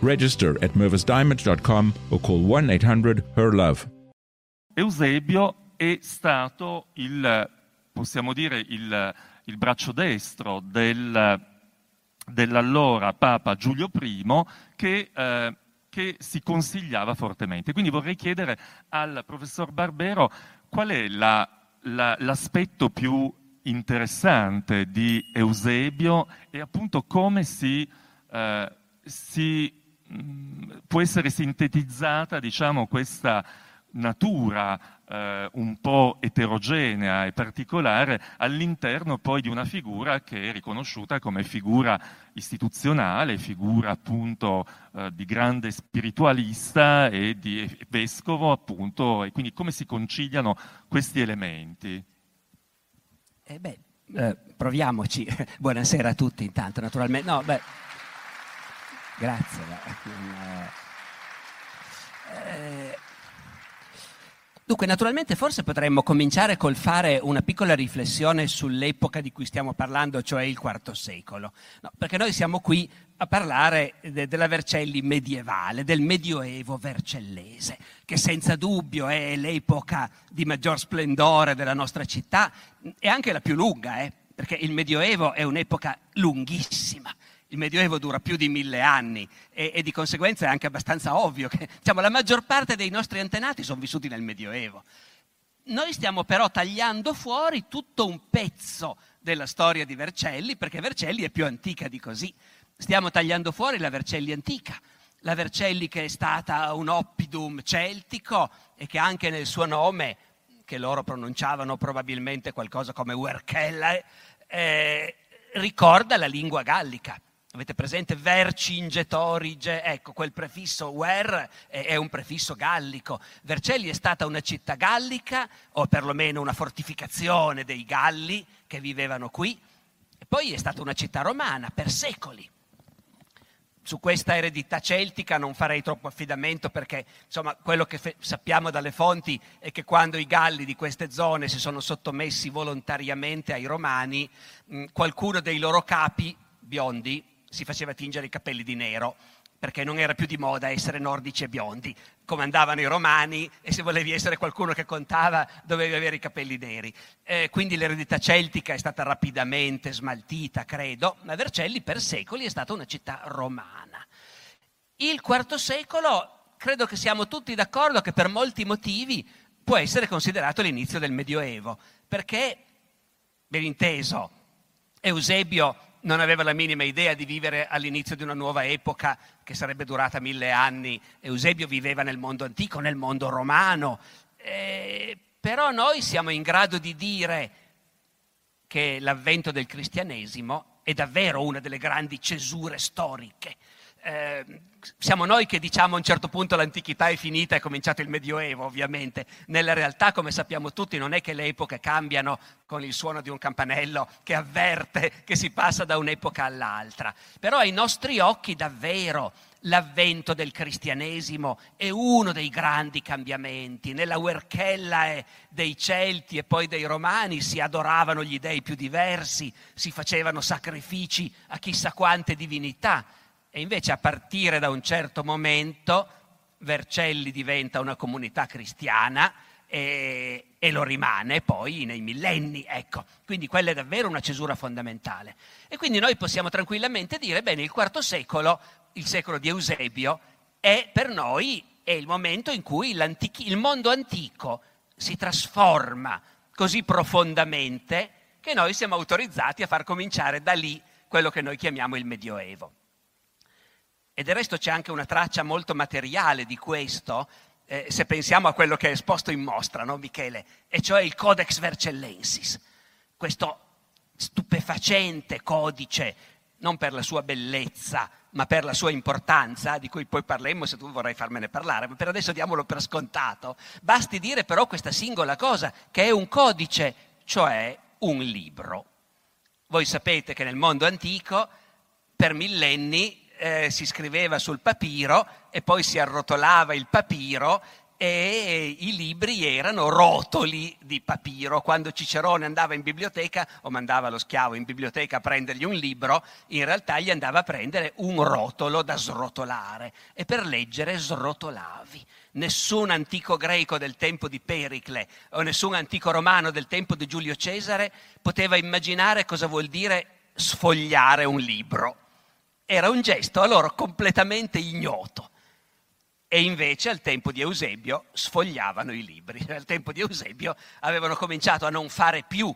Register at mervisdiamond.com or call 1 800 HER LOVE. Eusebio è stato il, possiamo dire, il, il braccio destro del, dell'allora Papa Giulio I che, eh, che, si consigliava fortemente. Quindi vorrei chiedere al professor Barbero qual è la, la, l'aspetto più interessante di Eusebio e appunto come si, eh, si può essere sintetizzata diciamo, questa natura eh, un po' eterogenea e particolare all'interno poi di una figura che è riconosciuta come figura istituzionale, figura appunto eh, di grande spiritualista e di vescovo appunto e quindi come si conciliano questi elementi? Eh beh, eh, proviamoci. Buonasera a tutti intanto, naturalmente. No, beh, Grazie. Eh, dunque, naturalmente forse potremmo cominciare col fare una piccola riflessione sull'epoca di cui stiamo parlando, cioè il IV secolo, no, perché noi siamo qui a parlare de- della Vercelli medievale, del medioevo vercellese, che senza dubbio è l'epoca di maggior splendore della nostra città e anche la più lunga, eh, perché il medioevo è un'epoca lunghissima il Medioevo dura più di mille anni e, e, di conseguenza è anche abbastanza ovvio che diciamo, la maggior parte dei nostri antenati sono vissuti nel Medioevo. Noi stiamo però tagliando fuori tutto un pezzo della storia di Vercelli, perché Vercelli è più antica di così. Stiamo tagliando fuori la Vercelli antica, la Vercelli che è stata un oppidum celtico e che anche nel suo nome, che loro pronunciavano probabilmente qualcosa come Werkelle, eh, ricorda la lingua gallica. Avete presente Vercingetorige? Ecco, quel prefisso wer è, un prefisso gallico. Vercelli è stata una città gallica, o perlomeno una fortificazione dei Galli che vivevano qui, e poi è stata una città romana per secoli. Su questa eredità celtica non farei troppo affidamento perché insomma, quello che fe- sappiamo dalle fonti è che quando i Galli di queste zone si sono sottomessi volontariamente ai Romani, mh, qualcuno dei loro capi biondi si faceva tingere i capelli di nero perché non era più di moda essere nordici e biondi, come andavano i romani e se volevi essere qualcuno che contava dovevi avere i capelli neri. Eh, quindi l'eredità celtica è stata rapidamente smaltita, credo, ma Vercelli per secoli è stata una città romana. Il IV secolo, credo che siamo tutti d'accordo che per molti motivi può essere considerato l'inizio del Medioevo, perché, ben inteso, Eusebio non aveva la minima idea di vivere all'inizio di una nuova epoca che sarebbe durata mille anni. Eusebio viveva nel mondo antico, nel mondo romano. Eh, però noi siamo in grado di dire che l'avvento del cristianesimo è davvero una delle grandi cesure storiche eh, siamo noi che diciamo a un certo punto l'antichità è finita è cominciato il Medioevo, ovviamente. Nella realtà, come sappiamo tutti, non è che le epoche cambiano con il suono di un campanello che avverte che si passa da un'epoca all'altra. Però ai nostri occhi davvero l'avvento del cristianesimo è uno dei grandi cambiamenti. Nella Werchella dei Celti e poi dei Romani si adoravano gli dei più diversi, si facevano sacrifici a chissà quante divinità. E invece a partire da un certo momento Vercelli diventa una comunità cristiana e, e, lo rimane poi nei millenni. Ecco, quindi quella è davvero una cesura fondamentale. E quindi noi possiamo tranquillamente dire, bene, il IV secolo, il secolo di Eusebio, è per noi è il momento in cui il mondo antico si trasforma così profondamente che noi siamo autorizzati a far cominciare da lì quello che noi chiamiamo il Medioevo. E del resto c'è anche una traccia molto materiale di questo, eh, se pensiamo a quello che è esposto in mostra, no Michele? E cioè il Codex Vercellensis, questo stupefacente codice, non per la sua bellezza, ma per la sua importanza, di cui poi parlemmo se tu vorrai farmene parlare, ma per adesso diamolo per scontato. Basti dire però questa singola cosa, che è un codice, cioè un libro. Voi sapete che nel mondo antico per millenni eh, si scriveva sul papiro e poi si arrotolava il papiro e i libri erano rotoli di papiro. Quando Cicerone andava in biblioteca o mandava lo schiavo in biblioteca a prendergli un libro, in realtà gli andava a prendere un rotolo da srotolare e per leggere srotolavi. Nessun antico greco del tempo di Pericle o nessun antico romano del tempo di Giulio Cesare poteva immaginare cosa vuol dire sfogliare un libro. Era un gesto a loro completamente ignoto. E invece al tempo di Eusebio sfogliavano i libri. Al tempo di Eusebio avevano cominciato a non fare più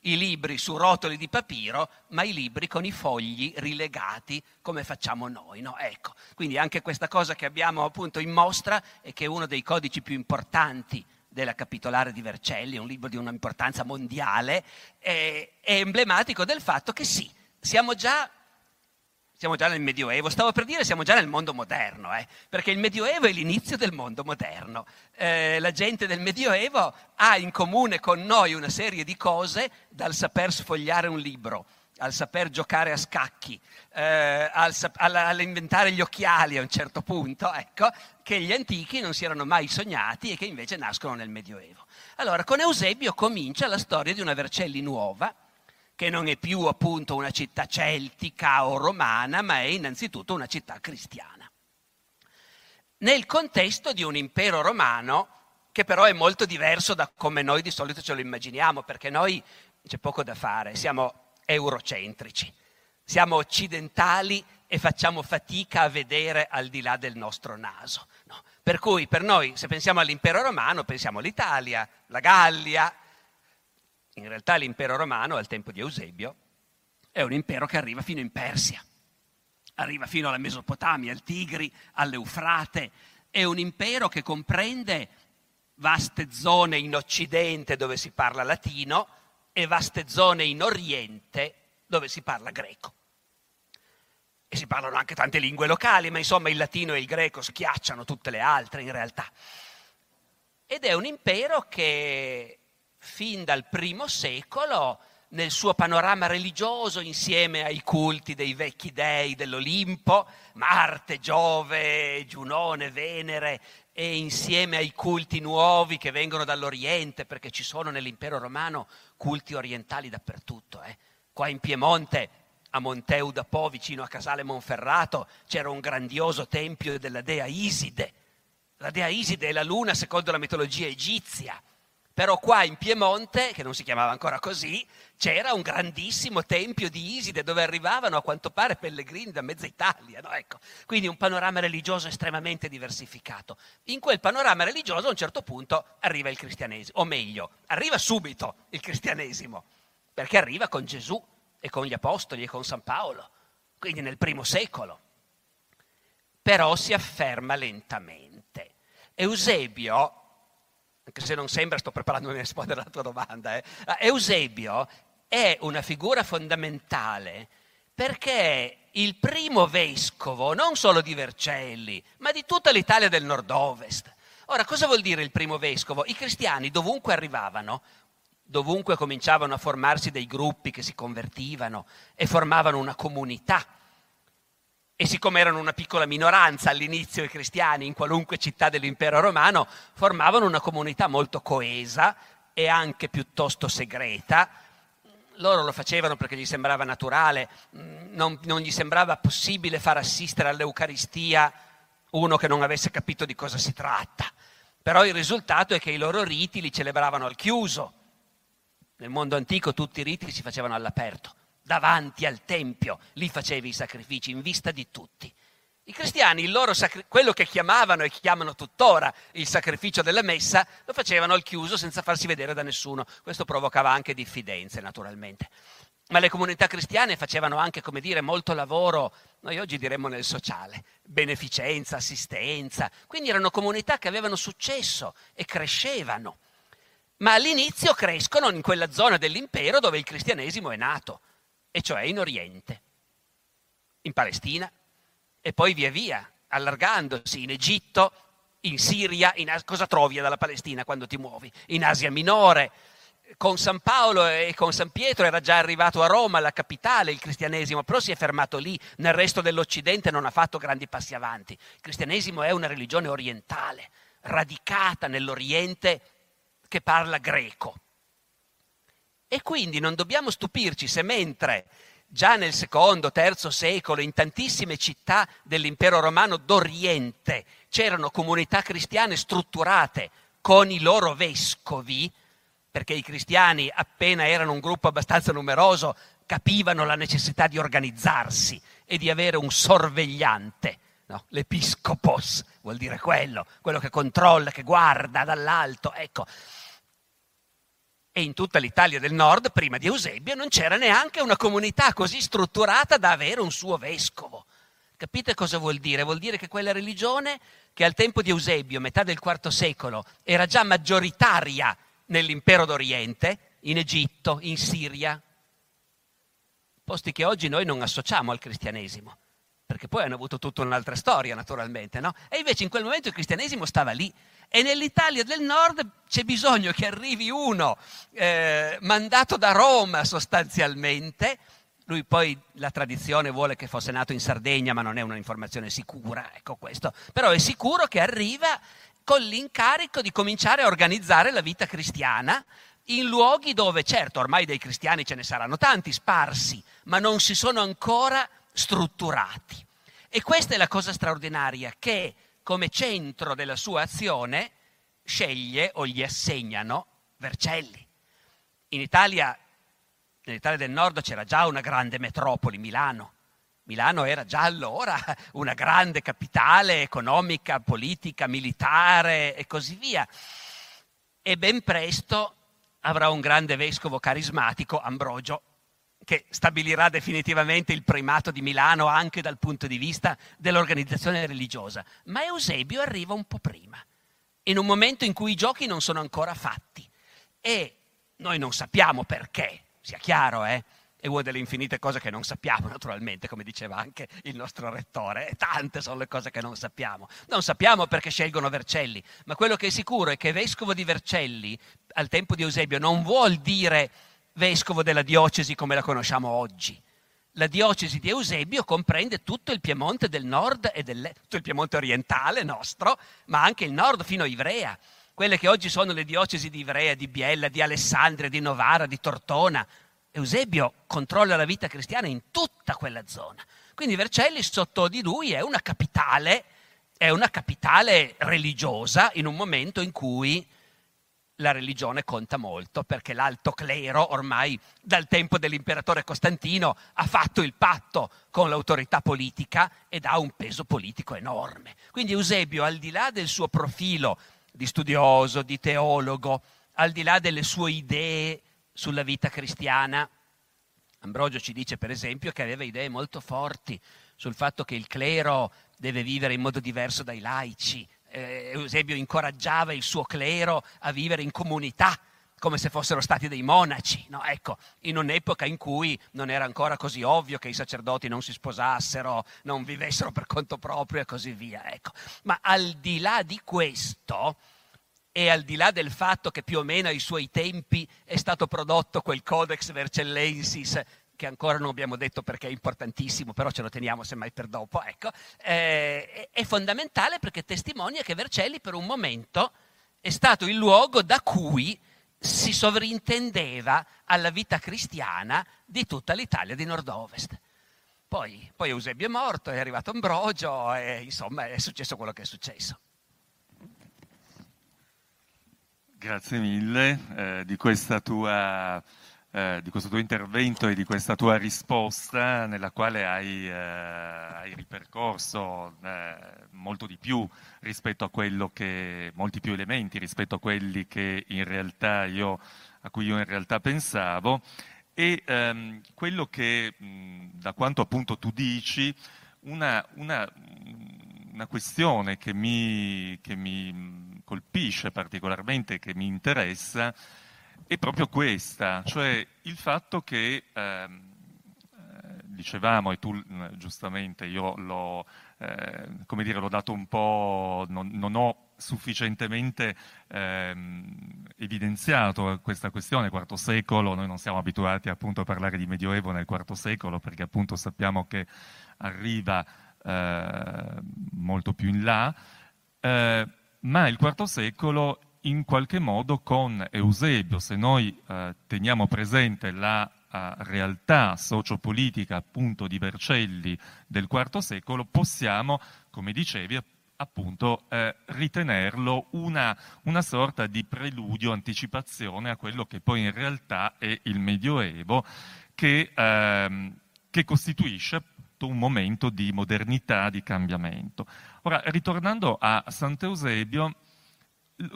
i libri su rotoli di papiro, ma i libri con i fogli rilegati come facciamo noi. No? Ecco, quindi anche questa cosa che abbiamo appunto in mostra e che è uno dei codici più importanti della capitolare di Vercelli, un libro di un'importanza mondiale, è, è emblematico del fatto che sì, siamo già siamo già nel Medioevo, stavo per dire siamo già nel mondo moderno, eh? perché il Medioevo è l'inizio del mondo moderno. Eh, la gente del Medioevo ha in comune con noi una serie di cose, dal saper sfogliare un libro, al saper giocare a scacchi, eh, al, all'inventare gli occhiali a un certo punto, ecco, che gli antichi non si erano mai sognati e che invece nascono nel Medioevo. Allora, con Eusebio comincia la storia di una Vercelli nuova, che non è più appunto una città celtica o romana, ma è innanzitutto una città cristiana. Nel contesto di un impero romano che però è molto diverso da come noi di solito ce lo immaginiamo, perché noi c'è poco da fare, siamo eurocentrici, siamo occidentali e facciamo fatica a vedere al di là del nostro naso. No? Per cui per noi, se pensiamo all'impero romano, pensiamo all'Italia, la Gallia, in realtà l'impero romano al tempo di Eusebio è un impero che arriva fino in Persia, arriva fino alla Mesopotamia, al Tigri, all'Eufrate, è un impero che comprende vaste zone in Occidente dove si parla latino e vaste zone in Oriente dove si parla greco. E si parlano anche tante lingue locali, ma insomma il latino e il greco schiacciano tutte le altre in realtà. Ed è un impero che fin dal primo secolo nel suo panorama religioso insieme ai culti dei vecchi dei dell'Olimpo, Marte, Giove, Giunone, Venere, e insieme ai culti nuovi che vengono dall'Oriente, perché ci sono nell'impero romano culti orientali dappertutto. Eh. Qua in Piemonte, a Monteu da Po, vicino a Casale Monferrato, c'era un grandioso tempio della dea Iside. La dea Iside è la luna secondo la mitologia egizia però qua in Piemonte, che non si chiamava ancora così, c'era un grandissimo tempio di Iside dove arrivavano a quanto pare pellegrini da mezza Italia. No? Ecco. Quindi un panorama religioso estremamente diversificato. In quel panorama religioso a un certo punto arriva il cristianesimo, o meglio, arriva subito il cristianesimo, perché arriva con Gesù e con gli apostoli e con San Paolo, quindi nel primo secolo. Però si afferma lentamente. Eusebio anche se non sembra, sto preparando a rispondere alla tua domanda. Eh. Eusebio è una figura fondamentale perché è il primo vescovo non solo di Vercelli, ma di tutta l'Italia del nord-ovest. Ora, cosa vuol dire il primo vescovo? I cristiani dovunque arrivavano, dovunque cominciavano a formarsi dei gruppi che si convertivano e formavano una comunità e siccome erano una piccola minoranza all'inizio i cristiani in qualunque città dell'impero romano, formavano una comunità molto coesa e anche piuttosto segreta. Loro lo facevano perché gli sembrava naturale, non, non gli sembrava possibile far assistere all'Eucaristia uno che non avesse capito di cosa si tratta. Però il risultato è che i loro riti li celebravano al chiuso. Nel mondo antico tutti i riti si facevano all'aperto davanti al Tempio, lì facevi i sacrifici in vista di tutti. I cristiani, sacri- quello che chiamavano e chiamano tuttora il sacrificio della messa, lo facevano al chiuso senza farsi vedere da nessuno. Questo provocava anche diffidenze, naturalmente. Ma le comunità cristiane facevano anche, come dire, molto lavoro, noi oggi diremmo nel sociale, beneficenza, assistenza. Quindi erano comunità che avevano successo e crescevano. Ma all'inizio crescono in quella zona dell'impero dove il cristianesimo è nato, e cioè in Oriente, in Palestina, e poi via via, allargandosi in Egitto, in Siria, in As- cosa trovi dalla Palestina quando ti muovi? In Asia Minore. Con San Paolo e con San Pietro era già arrivato a Roma, la capitale, il cristianesimo, però si è fermato lì, nel resto dell'Occidente non ha fatto grandi passi avanti. Il cristianesimo è una religione orientale, radicata nell'Oriente che parla greco. E quindi non dobbiamo stupirci se mentre già nel secondo, terzo secolo in tantissime città dell'impero romano d'Oriente c'erano comunità cristiane strutturate con i loro vescovi, perché i cristiani appena erano un gruppo abbastanza numeroso capivano la necessità di organizzarsi e di avere un sorvegliante. No, l'episcopos vuol dire quello, quello che controlla, che guarda dall'alto. Ecco, e in tutta l'Italia del Nord, prima di Eusebio, non c'era neanche una comunità così strutturata da avere un suo vescovo. Capite cosa vuol dire? Vuol dire che quella religione che al tempo di Eusebio, metà del IV secolo, era già maggioritaria nell'impero d'Oriente, in Egitto, in Siria, posti che oggi noi non associamo al cristianesimo, perché poi hanno avuto tutta un'altra storia naturalmente, no? E invece in quel momento il cristianesimo stava lì e nell'Italia del Nord c'è bisogno che arrivi uno eh, mandato da Roma sostanzialmente. Lui poi la tradizione vuole che fosse nato in Sardegna, ma non è un'informazione sicura, ecco questo. Però è sicuro che arriva con l'incarico di cominciare a organizzare la vita cristiana in luoghi dove, certo, ormai dei cristiani ce ne saranno tanti sparsi, ma non si sono ancora strutturati. E questa è la cosa straordinaria, che come centro della sua azione sceglie o gli assegnano Vercelli. In Italia, nell'Italia del Nord c'era già una grande metropoli, Milano. Milano era già allora una grande capitale economica, politica, militare e così via. E ben presto avrà un grande vescovo carismatico, Ambrogio, che stabilirà definitivamente il primato di Milano anche dal punto di vista dell'organizzazione religiosa. Ma Eusebio arriva un po' prima, in un momento in cui i giochi non sono ancora fatti. E noi non sappiamo perché, sia chiaro, eh? È una delle infinite cose che non sappiamo, naturalmente, come diceva anche il nostro rettore. Tante sono le cose che non sappiamo. Non sappiamo perché scelgono Vercelli, ma quello che è sicuro è che vescovo di Vercelli, al tempo di Eusebio, non vuol dire vescovo della diocesi come la conosciamo oggi. La diocesi di Eusebio comprende tutto il Piemonte del nord e del, tutto il Piemonte orientale nostro, ma anche il nord fino a Ivrea. Quelle che oggi sono le diocesi di Ivrea, di Biella, di Alessandria, di Novara, di Tortona. Eusebio controlla la vita cristiana in tutta quella zona. Quindi Vercelli sotto di lui è una capitale, è una capitale religiosa in un momento in cui la religione conta molto perché l'alto clero ormai dal tempo dell'imperatore Costantino ha fatto il patto con l'autorità politica ed ha un peso politico enorme. Quindi Eusebio, al di là del suo profilo di studioso, di teologo, al di là delle sue idee sulla vita cristiana, Ambrogio ci dice per esempio che aveva idee molto forti sul fatto che il clero deve vivere in modo diverso dai laici, eh, Eusebio incoraggiava il suo clero a vivere in comunità come se fossero stati dei monaci, no? ecco, in un'epoca in cui non era ancora così ovvio che i sacerdoti non si sposassero, non vivessero per conto proprio e così via. Ecco. Ma al di là di questo, e al di là del fatto che più o meno ai suoi tempi è stato prodotto quel Codex Vercellensis che ancora non abbiamo detto perché è importantissimo, però ce lo teniamo semmai per dopo, ecco, eh, è fondamentale perché testimonia che Vercelli per un momento è stato il luogo da cui si sovrintendeva alla vita cristiana di tutta l'Italia di nord-ovest. Poi, poi Eusebio è morto, è arrivato Ambrogio e insomma è successo quello che è successo. Grazie mille eh, di questa tua eh, di questo tuo intervento e di questa tua risposta nella quale hai, eh, hai ripercorso eh, molto di più rispetto a quello che, molti più elementi rispetto a quelli io, a cui io in realtà pensavo. E ehm, quello che mh, da quanto appunto tu dici una, una, una questione che mi, che mi colpisce particolarmente, che mi interessa, è proprio questa, cioè il fatto che, ehm, eh, dicevamo, e tu giustamente, io l'ho, eh, come dire, l'ho dato un po', non, non ho sufficientemente ehm, evidenziato questa questione, IV secolo, noi non siamo abituati appunto a parlare di Medioevo nel IV secolo perché appunto sappiamo che arriva eh, molto più in là, eh, ma il IV secolo in qualche modo con Eusebio, se noi eh, teniamo presente la uh, realtà sociopolitica appunto di Vercelli del IV secolo, possiamo, come dicevi, appunto eh, ritenerlo una, una, sorta di preludio, anticipazione a quello che poi in realtà è il Medioevo, che, ehm, che costituisce un momento di modernità, di cambiamento. Ora, ritornando a Sant'Eusebio,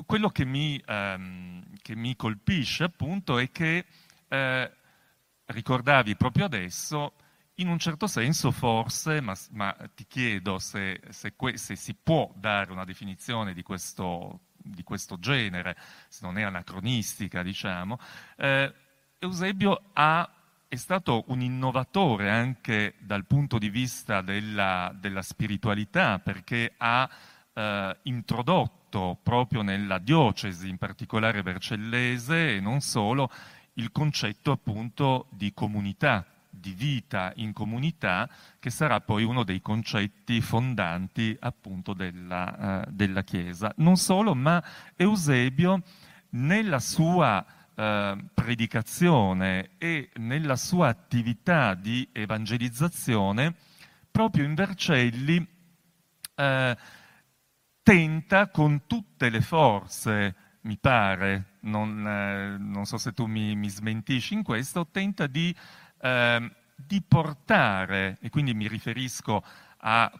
quello che mi, ehm, che mi, colpisce appunto è che eh, ricordavi proprio adesso, in un certo senso forse, ma, ma ti chiedo se, se, que, se, si può dare una definizione di questo, di questo, genere, se non è anacronistica, diciamo, eh, Eusebio ha è stato un innovatore anche dal punto di vista della, della spiritualità, perché ha eh, introdotto proprio nella diocesi, in particolare vercellese e non solo, il concetto appunto di comunità, di vita in comunità, che sarà poi uno dei concetti fondanti appunto della, uh, della Chiesa. Non solo, ma Eusebio nella sua eh, predicazione e nella sua attività di evangelizzazione, proprio in Vercelli eh, tenta con tutte le forze, mi pare, non, eh, non so se tu mi, mi, smentisci in questo, tenta di, ehm, di portare, e quindi mi riferisco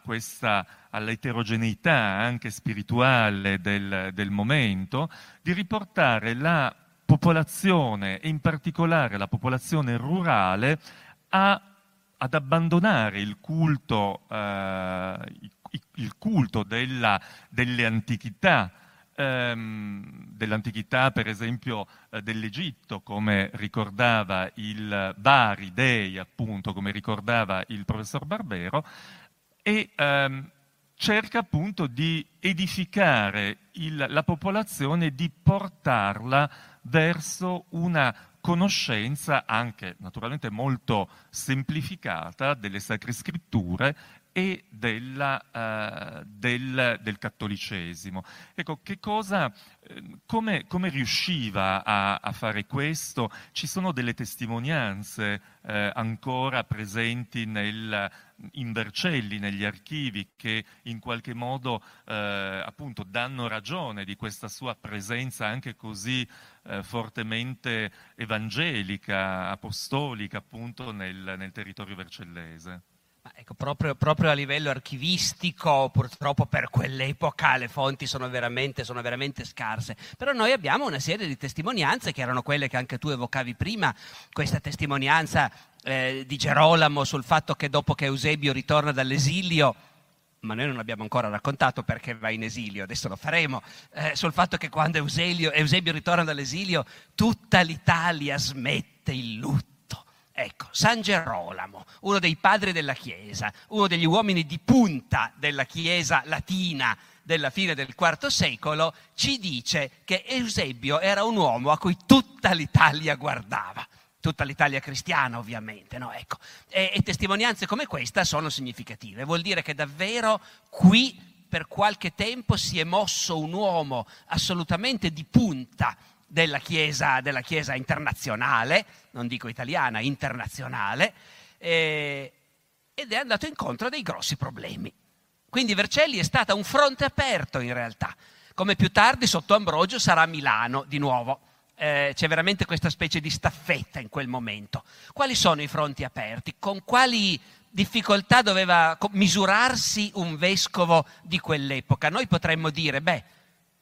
questa, all'eterogeneità anche spirituale del, del, momento, di riportare la popolazione, e in particolare la popolazione rurale, a, ad abbandonare il culto, eh, il culto della, delle antichità, ehm, dell'antichità per esempio eh, dell'Egitto, come ricordava il vari dei, appunto, come ricordava il professor Barbero, e ehm, cerca appunto di edificare il, la popolazione, di portarla verso una conoscenza anche naturalmente molto semplificata delle sacre scritture e della, uh, del, del, cattolicesimo. Ecco, cosa, eh, come, come, riusciva a, a, fare questo? Ci sono delle testimonianze eh, ancora presenti nel, in Vercelli, negli archivi, che in qualche modo eh, appunto danno ragione di questa sua presenza anche così eh, fortemente evangelica, apostolica appunto nel, nel territorio vercellese. Ecco, proprio, proprio, a livello archivistico, purtroppo per quell'epoca le fonti sono veramente, sono veramente, scarse, però noi abbiamo una serie di testimonianze che erano quelle che anche tu evocavi prima, questa testimonianza eh, di Gerolamo sul fatto che dopo che Eusebio ritorna dall'esilio, ma noi non abbiamo ancora raccontato perché va in esilio, adesso lo faremo, eh, sul fatto che quando Eusebio, Eusebio ritorna dall'esilio tutta l'Italia smette il lutto Ecco, San Gerolamo, uno dei padri della Chiesa, uno degli uomini di punta della Chiesa latina della fine del IV secolo, ci dice che Eusebio era un uomo a cui tutta l'Italia guardava, tutta l'Italia cristiana ovviamente, no? ecco. e, e testimonianze come questa sono significative, vuol dire che davvero qui per qualche tempo si è mosso un uomo assolutamente di punta della Chiesa, della chiesa internazionale, non dico italiana, internazionale, eh, ed è andato incontro a dei grossi problemi. Quindi Vercelli è stata un fronte aperto in realtà, come più tardi sotto Ambrogio sarà Milano di nuovo. eh, c'è veramente questa specie di staffetta in quel momento. Quali sono i fronti aperti? Con quali difficoltà doveva misurarsi un vescovo di quell'epoca? Noi potremmo dire, beh,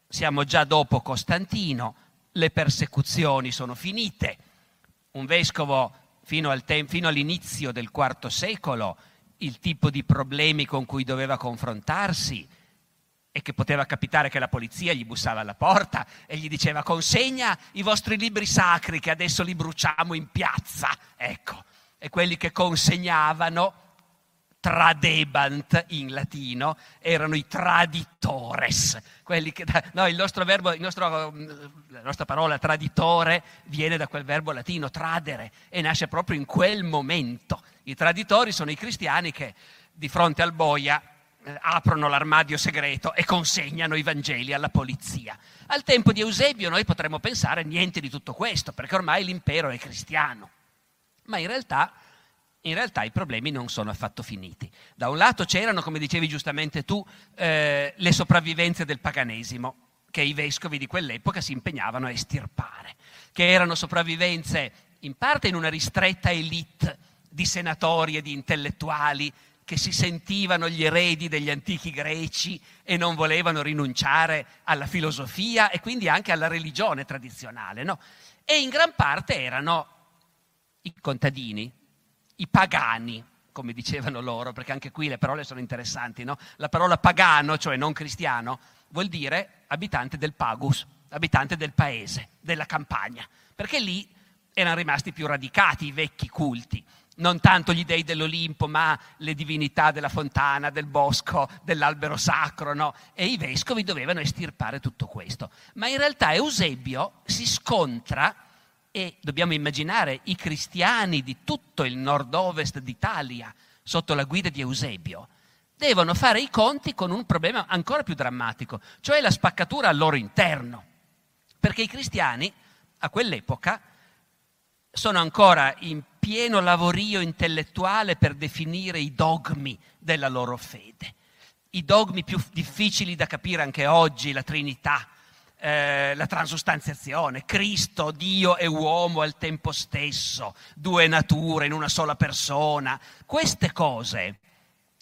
siamo già dopo Costantino, le persecuzioni sono finite, un vescovo fino, al te- fino all'inizio del IV secolo, il tipo di problemi con cui doveva confrontarsi e che poteva capitare che la polizia gli bussava alla porta e gli diceva consegna i vostri libri sacri che adesso li bruciamo in piazza. Ecco, e quelli che consegnavano tradebant in latino erano i traditores, quelli che, no, il nostro verbo, il nostro, la nostra parola traditore viene da quel verbo latino, tradere, e nasce proprio in quel momento. I traditori sono i cristiani che di fronte al boia eh, aprono l'armadio segreto e consegnano i Vangeli alla polizia. Al tempo di Eusebio noi potremmo pensare niente di tutto questo, perché ormai l'impero è cristiano. Ma in realtà in realtà i problemi non sono affatto finiti. Da un lato c'erano, come dicevi giustamente tu, eh, le sopravvivenze del paganesimo che i vescovi di quell'epoca si impegnavano a estirpare, che erano sopravvivenze in parte in una ristretta elite di senatori e di intellettuali che si sentivano gli eredi degli antichi greci e non volevano rinunciare alla filosofia e quindi anche alla religione tradizionale, no? E in gran parte erano i contadini, i pagani, come dicevano loro, perché anche qui le parole sono interessanti, no? La parola pagano, cioè non cristiano, vuol dire abitante del pagus, abitante del paese, della campagna, perché lì erano rimasti più radicati i vecchi culti, non tanto gli dei dell'Olimpo, ma le divinità della fontana, del bosco, dell'albero sacro, no? E i vescovi dovevano estirpare tutto questo. Ma in realtà Eusebio si scontra e dobbiamo immaginare i cristiani di tutto il nord-ovest d'Italia sotto la guida di Eusebio devono fare i conti con un problema ancora più drammatico, cioè la spaccatura al loro interno. Perché i cristiani a quell'epoca sono ancora in pieno lavorio intellettuale per definire i dogmi della loro fede. I dogmi più difficili da capire anche oggi, la Trinità, eh, la transustanziazione, Cristo, Dio e uomo al tempo stesso, due nature in una sola persona. Queste cose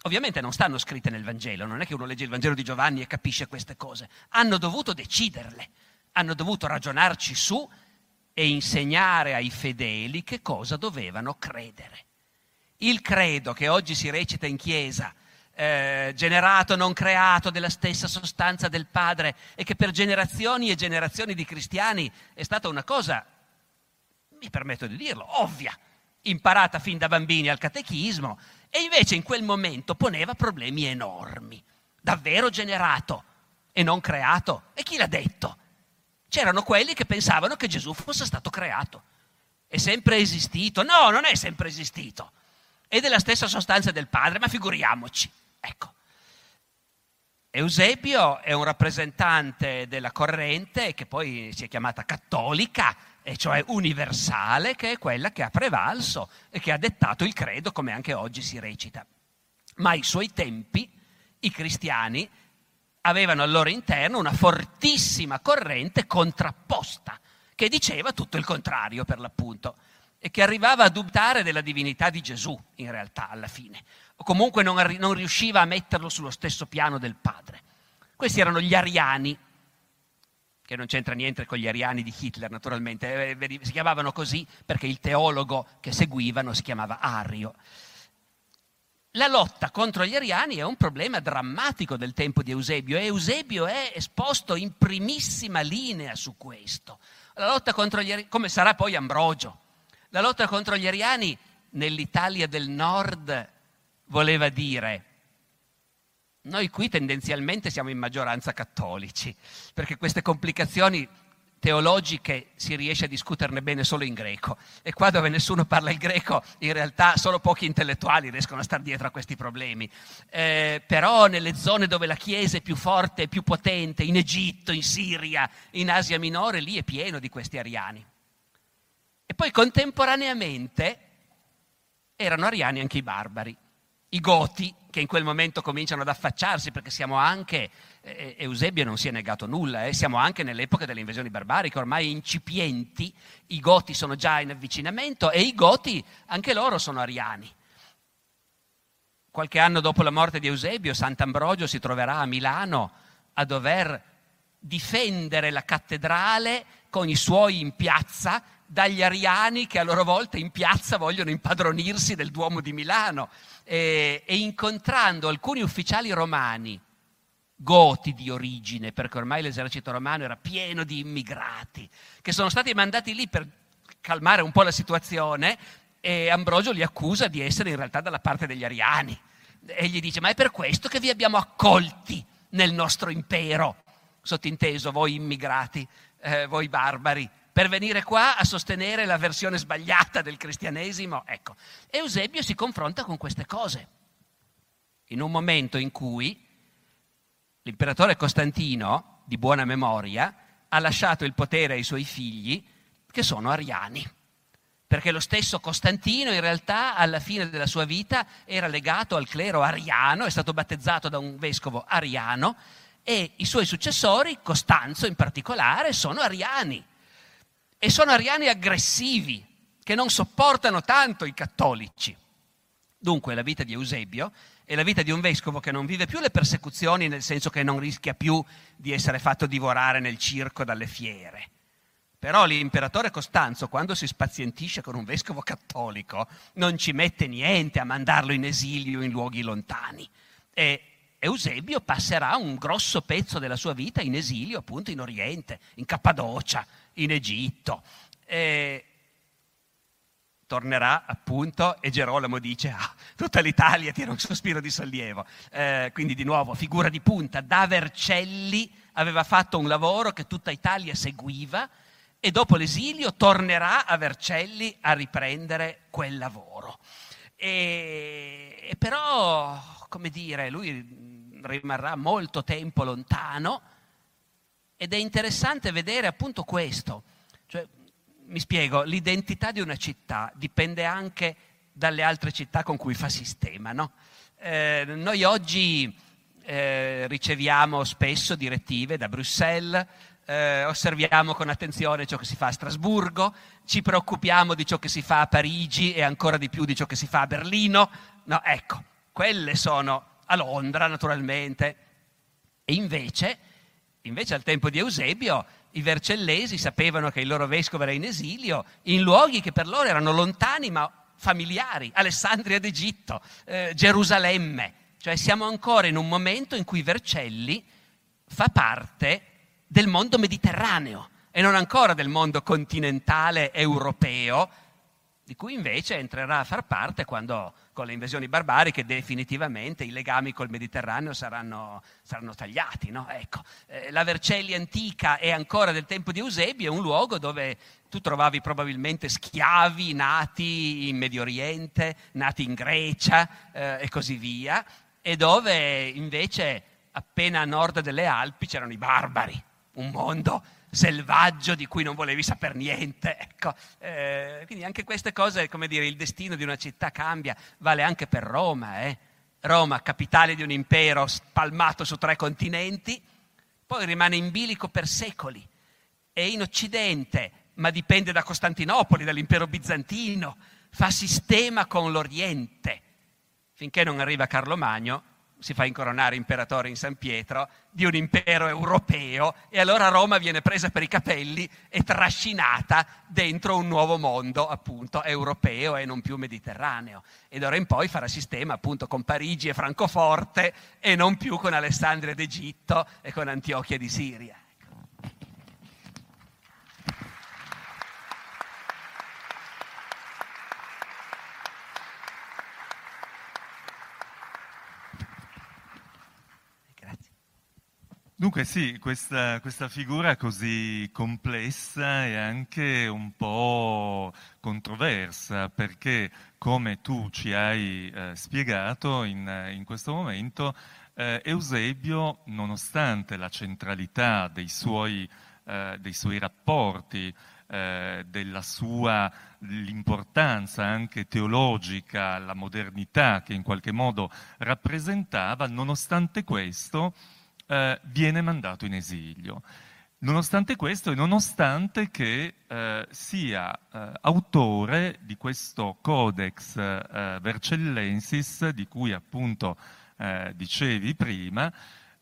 ovviamente non stanno scritte nel Vangelo, non è che uno legge il Vangelo di Giovanni e capisce queste cose, hanno dovuto deciderle, hanno dovuto ragionarci su e insegnare ai fedeli che cosa dovevano credere. Il credo che oggi si recita in chiesa, eh, generato, non creato, della stessa sostanza del Padre e che per generazioni e generazioni di cristiani è stata una cosa, mi permetto di dirlo, ovvia, imparata fin da bambini al catechismo e invece in quel momento poneva problemi enormi. Davvero generato e non creato? E chi l'ha detto? C'erano quelli che pensavano che Gesù fosse stato creato. È sempre esistito? No, non è sempre esistito. È della stessa sostanza del Padre, ma figuriamoci. Ecco, Eusebio è un rappresentante della corrente che poi si è chiamata cattolica, e cioè universale, che è quella che ha prevalso e che ha dettato il credo come anche oggi si recita. Ma ai suoi tempi i cristiani avevano al loro interno una fortissima corrente contrapposta che diceva tutto il contrario per l'appunto e che arrivava a dubitare della divinità di Gesù in realtà alla fine o comunque non, non riusciva a metterlo sullo stesso piano del padre. Questi erano gli ariani, che non c'entra niente con gli ariani di Hitler naturalmente, eh, si chiamavano così perché il teologo che seguivano si chiamava Ario. La lotta contro gli ariani è un problema drammatico del tempo di Eusebio e Eusebio è esposto in primissima linea su questo. La lotta contro gli ariani, come sarà poi Ambrogio, la lotta contro gli ariani nell'Italia del Nord voleva dire noi qui tendenzialmente siamo in maggioranza cattolici, perché queste complicazioni teologiche si riesce a discuterne bene solo in greco e qua dove nessuno parla il greco in realtà solo pochi intellettuali riescono a stare dietro a questi problemi. Eh, però nelle zone dove la Chiesa è più forte e più potente, in Egitto, in Siria, in Asia Minore, lì è pieno di questi ariani. E poi contemporaneamente erano ariani anche i barbari i Goti che in quel momento cominciano ad affacciarsi perché siamo anche, eh, Eusebio non si è negato nulla, eh, siamo anche nell'epoca delle invasioni barbariche, ormai incipienti, i Goti sono già in avvicinamento e i Goti anche loro sono ariani. Qualche anno dopo la morte di Eusebio, Sant'Ambrogio si troverà a Milano a dover difendere la cattedrale con i suoi in piazza dagli ariani che a loro volta in piazza vogliono impadronirsi del Duomo di Milano e, e incontrando alcuni ufficiali romani, goti di origine, perché ormai l'esercito romano era pieno di immigrati, che sono stati mandati lì per calmare un po' la situazione e Ambrogio li accusa di essere in realtà dalla parte degli ariani. E gli dice ma è per questo che vi abbiamo accolti nel nostro impero, sottinteso voi immigrati, eh, voi barbari, per venire qua a sostenere la versione sbagliata del cristianesimo. Ecco, Eusebio si confronta con queste cose. In un momento in cui l'imperatore Costantino, di buona memoria, ha lasciato il potere ai suoi figli che sono ariani. Perché lo stesso Costantino in realtà alla fine della sua vita era legato al clero ariano, è stato battezzato da un vescovo ariano e i suoi successori, Costanzo in particolare, sono ariani e sono ariani aggressivi che non sopportano tanto i cattolici. Dunque la vita di Eusebio è la vita di un vescovo che non vive più le persecuzioni nel senso che non rischia più di essere fatto divorare nel circo dalle fiere. Però l'imperatore Costanzo, quando si spazientisce con un vescovo cattolico, non ci mette niente a mandarlo in esilio in luoghi lontani. E Eusebio passerà un grosso pezzo della sua vita in esilio appunto in Oriente, in Cappadocia, in Egitto. E tornerà appunto e Gerolamo dice ah, tutta l'Italia tira un sospiro di sollievo. Eh, quindi di nuovo figura di punta, da Vercelli aveva fatto un lavoro che tutta Italia seguiva e dopo l'esilio tornerà a Vercelli a riprendere quel lavoro. E, e però, come dire, lui rimarrà molto tempo lontano ed è interessante vedere appunto questo. Cioè, mi spiego, l'identità di una città dipende anche dalle altre città con cui fa sistema. No? Eh, noi oggi eh, riceviamo spesso direttive da Bruxelles, eh, osserviamo con attenzione ciò che si fa a Strasburgo, ci preoccupiamo di ciò che si fa a Parigi e ancora di più di ciò che si fa a Berlino. No, ecco, quelle sono a Londra naturalmente. E invece Invece al tempo di Eusebio i vercellesi sapevano che il loro vescovo era in esilio in luoghi che per loro erano lontani ma familiari, Alessandria d'Egitto, eh, Gerusalemme. Cioè siamo ancora in un momento in cui Vercelli fa parte del mondo mediterraneo e non ancora del mondo continentale europeo, di cui invece entrerà a far parte quando con le invasioni barbariche definitivamente i legami col Mediterraneo saranno, saranno tagliati. No? Ecco, eh, la Vercelli antica è ancora del tempo di Eusebio, è un luogo dove tu trovavi probabilmente schiavi nati in Medio Oriente, nati in Grecia eh, e così via, e dove invece appena a nord delle Alpi c'erano i barbari, un mondo selvaggio di cui non volevi sapere niente. Ecco. Eh, quindi anche queste cose, come dire, il destino di una città cambia, vale anche per Roma. Eh? Roma, capitale di un impero spalmato su tre continenti, poi rimane in bilico per secoli. È in Occidente, ma dipende da Costantinopoli, dall'impero bizantino, fa sistema con l'Oriente. Finché non arriva Carlo Magno, si fa incoronare imperatore in San Pietro di un impero europeo e allora Roma viene presa per i capelli e trascinata dentro un nuovo mondo appunto europeo e non più mediterraneo e d'ora in poi farà sistema appunto con Parigi e Francoforte e non più con Alessandria d'Egitto e con Antiochia di Siria. Dunque sì, questa, questa, figura così complessa e anche un po' controversa, perché come tu ci hai eh, spiegato in, in, questo momento, eh, Eusebio, nonostante la centralità dei suoi, eh, dei suoi rapporti eh, della sua l'importanza anche teologica, la modernità che in qualche modo rappresentava, nonostante questo eh, viene mandato in esilio. Nonostante questo e nonostante che eh, sia eh, autore di questo Codex eh, Vercellensis, di cui appunto eh, dicevi prima,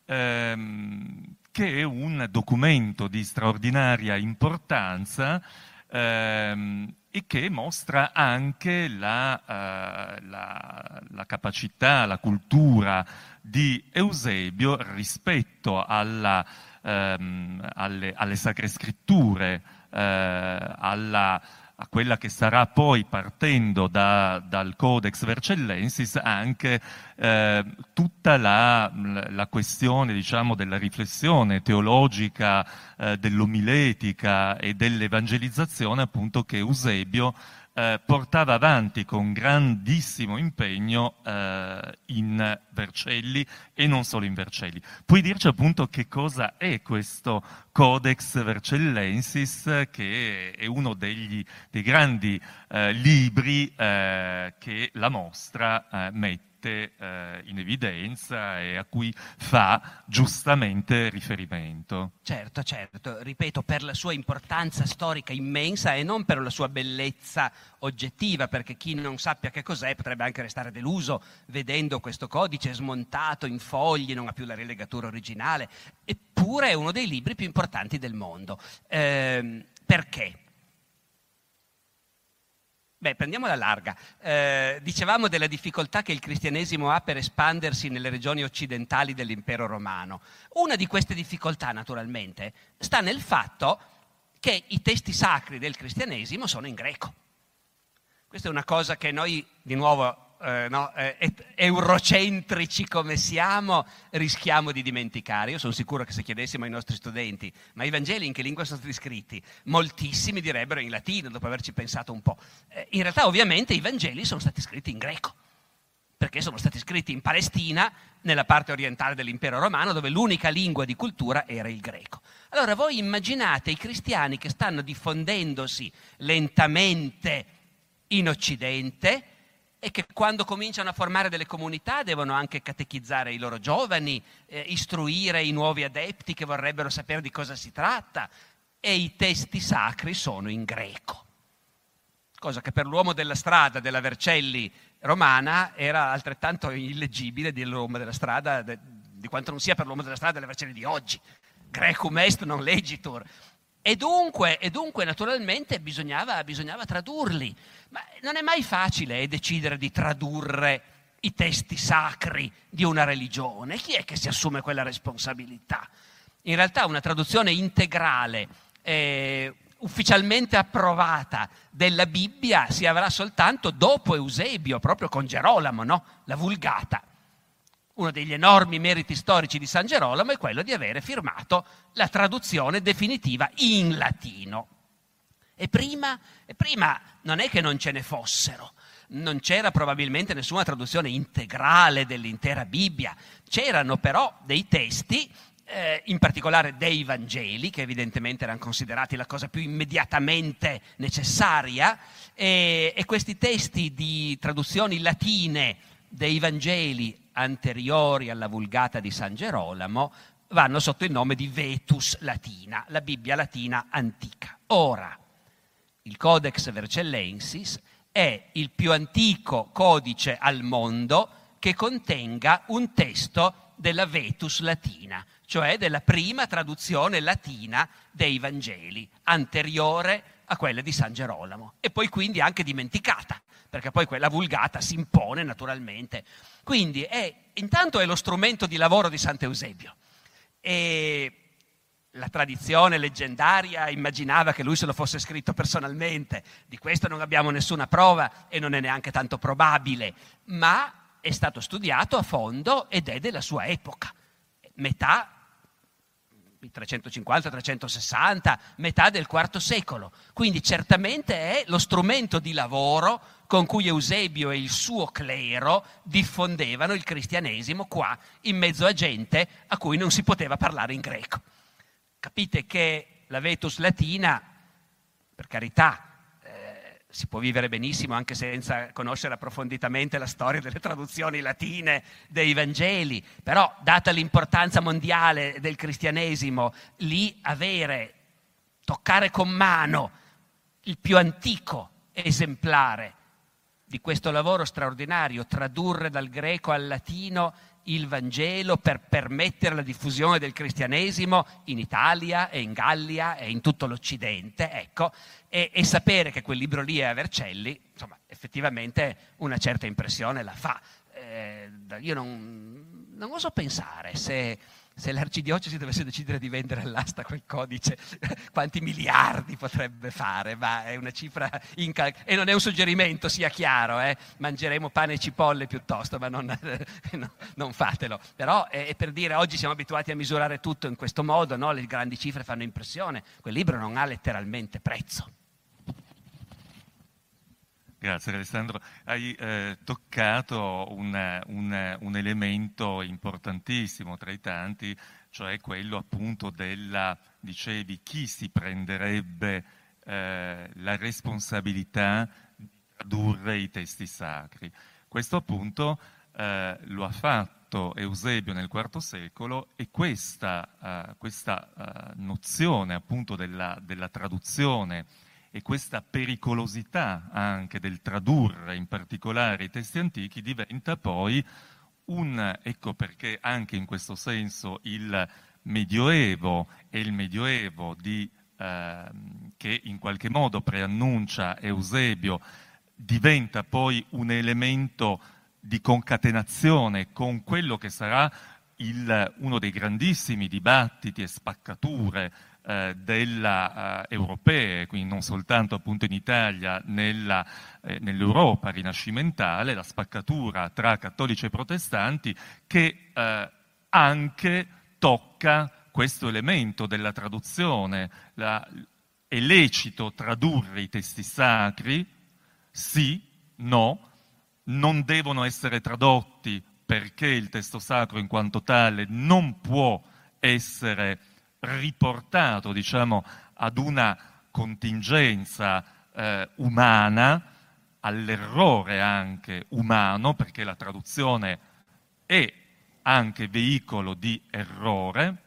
ehm, che è un documento di straordinaria importanza ehm, e che mostra anche la, uh, la, la, capacità, la cultura di Eusebio rispetto alla, um, alle, alle, sacre scritture, uh, alla, a quella che sarà poi, partendo da, dal Codex Vercellensis, anche eh, tutta la, la questione diciamo, della riflessione teologica, eh, dell'omiletica e dell'evangelizzazione appunto che Eusebio eh, portava avanti con grandissimo impegno eh, in Vercelli e non solo in Vercelli. Puoi dirci appunto che cosa è questo Codex Vercellensis, che è uno degli, dei grandi eh, libri eh, che la mostra eh, mette mette eh, in evidenza e a cui fa giustamente riferimento. Certo, certo, ripeto, per la sua importanza storica immensa e non per la sua bellezza oggettiva, perché chi non sappia che cos'è potrebbe anche restare deluso vedendo questo codice smontato in fogli, non ha più la rilegatura originale, eppure è uno dei libri più importanti del mondo. Eh, perché? Beh, prendiamo la larga. Eh, dicevamo della difficoltà che il cristianesimo ha per espandersi nelle regioni occidentali dell'impero romano. Una di queste difficoltà, naturalmente, sta nel fatto che i testi sacri del cristianesimo sono in greco. Questa è una cosa che noi, di nuovo, eh, no, eh, eurocentrici come siamo, rischiamo di dimenticare. Io sono sicuro che se chiedessimo ai nostri studenti, ma i Vangeli in che lingua sono stati scritti? Moltissimi direbbero in latino, dopo averci pensato un po'. Eh, in realtà ovviamente i Vangeli sono stati scritti in greco, perché sono stati scritti in Palestina, nella parte orientale dell'impero romano, dove l'unica lingua di cultura era il greco. Allora voi immaginate i cristiani che stanno diffondendosi lentamente in Occidente, e che quando cominciano a formare delle comunità devono anche catechizzare i loro giovani, eh, istruire i nuovi adepti che vorrebbero sapere di cosa si tratta e i testi sacri sono in greco, cosa che per l'uomo della strada della Vercelli romana era altrettanto illeggibile dell'uomo della strada de, di quanto non sia per l'uomo della strada della Vercelli di oggi. Grecum est non legitur. E dunque, e dunque naturalmente bisognava, bisognava tradurli. Ma non è mai facile eh, decidere di tradurre i testi sacri di una religione. Chi è che si assume quella responsabilità? In realtà una traduzione integrale, eh, ufficialmente approvata della Bibbia si avrà soltanto dopo Eusebio, proprio con Gerolamo, no? la Vulgata. Uno degli enormi meriti storici di San Gerolamo è quello di avere firmato la traduzione definitiva in latino. E prima, e prima non è che non ce ne fossero, non c'era probabilmente nessuna traduzione integrale dell'intera Bibbia, c'erano però dei testi, eh, in particolare dei Vangeli, che evidentemente erano considerati la cosa più immediatamente necessaria, e, e questi testi di traduzioni latine dei Vangeli anteriori alla Vulgata di San Gerolamo vanno sotto il nome di Vetus Latina, la Bibbia latina antica. Ora, il Codex Vercellensis è il più antico codice al mondo che contenga un testo della Vetus Latina, cioè della prima traduzione latina dei Vangeli, anteriore a quella di San Gerolamo, e poi quindi anche dimenticata, perché poi quella vulgata si impone naturalmente. Quindi è, intanto è lo strumento di lavoro di Sant'Eusebio. E la tradizione leggendaria immaginava che lui se lo fosse scritto personalmente, di questo non abbiamo nessuna prova e non è neanche tanto probabile, ma è stato studiato a fondo ed è della sua epoca, metà 350-360, metà del IV secolo. Quindi certamente è lo strumento di lavoro con cui Eusebio e il suo clero diffondevano il cristianesimo qua, in mezzo a gente a cui non si poteva parlare in greco. Capite che la Vetus Latina per carità, eh, si può vivere benissimo anche senza conoscere approfonditamente la storia delle traduzioni latine dei Vangeli, però data l'importanza mondiale del cristianesimo, lì avere, toccare con mano il più antico esemplare di questo lavoro straordinario, tradurre dal greco al latino il Vangelo per permettere la diffusione del cristianesimo in Italia e in Gallia e in tutto l'Occidente, ecco, e, e sapere che quel libro lì è a Vercelli, insomma, effettivamente una certa impressione la fa. Eh, io non, non oso pensare se se l'arcidiocesi dovesse decidere di vendere all'asta quel codice, quanti miliardi potrebbe fare? Ma è una cifra incalcolabile. E non è un suggerimento, sia chiaro, eh? mangeremo pane e cipolle piuttosto, ma non, no, non fatelo. Però è, è, per dire, oggi siamo abituati a misurare tutto in questo modo, no? le grandi cifre fanno impressione, quel libro non ha letteralmente prezzo. Grazie Alessandro. Hai eh, toccato un, un, un, elemento importantissimo tra i tanti, cioè quello appunto della, dicevi, chi si prenderebbe eh, la responsabilità di tradurre i testi sacri. Questo appunto eh, lo ha fatto Eusebio nel IV secolo e questa, uh, questa uh, nozione appunto della, della traduzione e questa pericolosità anche del tradurre in particolare i testi antichi diventa poi un, ecco perché anche in questo senso il Medioevo e il Medioevo di, eh, che in qualche modo preannuncia Eusebio diventa poi un elemento di concatenazione con quello che sarà il, uno dei grandissimi dibattiti e spaccature della, eh, europee, quindi non soltanto appunto in Italia, nella, eh, nell'Europa rinascimentale, la spaccatura tra cattolici e protestanti che eh, anche tocca questo elemento della traduzione. La, è lecito tradurre i testi sacri? Sì, no, non devono essere tradotti perché il testo sacro in quanto tale non può essere riportato diciamo, ad una contingenza eh, umana, all'errore anche umano, perché la traduzione è anche veicolo di errore.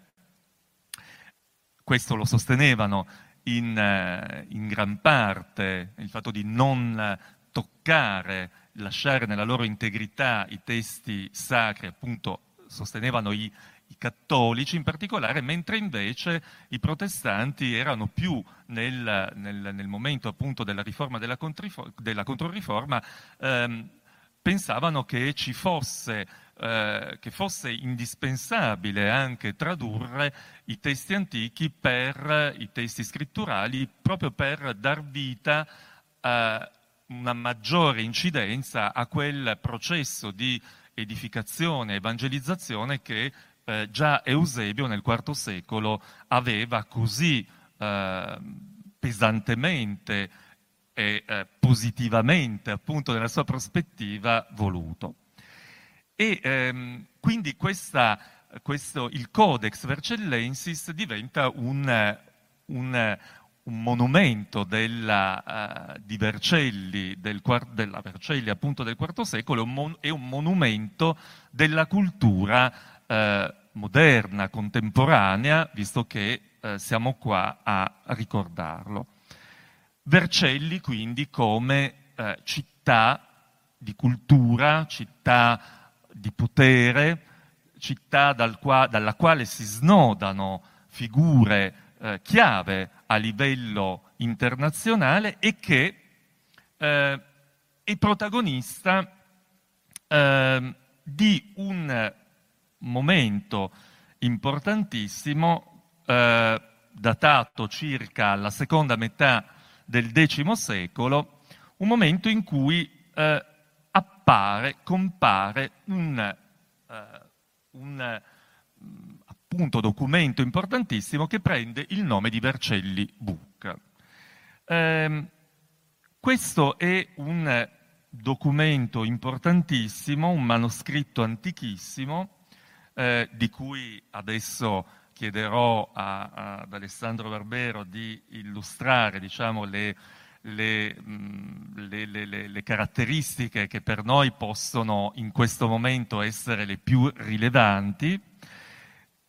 Questo lo sostenevano in, eh, in gran parte il fatto di non toccare, lasciare nella loro integrità i testi sacri, appunto sostenevano i, i cattolici in particolare, mentre invece i protestanti erano più nel, nel, nel momento appunto della riforma della, della controriforma, ehm, pensavano che ci fosse, eh, che fosse indispensabile anche tradurre i testi antichi per i testi scritturali, proprio per dar vita a una maggiore incidenza a quel processo di edificazione, evangelizzazione che eh, già Eusebio nel IV secolo aveva così eh, pesantemente e eh, positivamente, appunto nella sua prospettiva, voluto. E ehm, quindi questa, questo, il Codex Vercellensis diventa un, un, un monumento della, uh, di Vercelli, del, della Vercelli appunto del IV secolo, è un monumento della cultura uh, moderna, contemporanea, visto che eh, siamo qua a ricordarlo. Vercelli quindi come eh, città di cultura, città di potere, città dal qua, dalla quale si snodano figure eh, chiave a livello internazionale e che eh, è protagonista eh, di un momento importantissimo, eh, datato circa alla seconda metà del X secolo, un momento in cui eh, appare, compare un, eh, un mm, appunto, documento importantissimo che prende il nome di Vercelli Book. Eh, questo è un documento importantissimo, un manoscritto antichissimo, eh, di cui adesso chiederò a, a, ad Alessandro Barbero di illustrare diciamo, le, le, le, le, caratteristiche che per noi possono in questo momento essere le più rilevanti.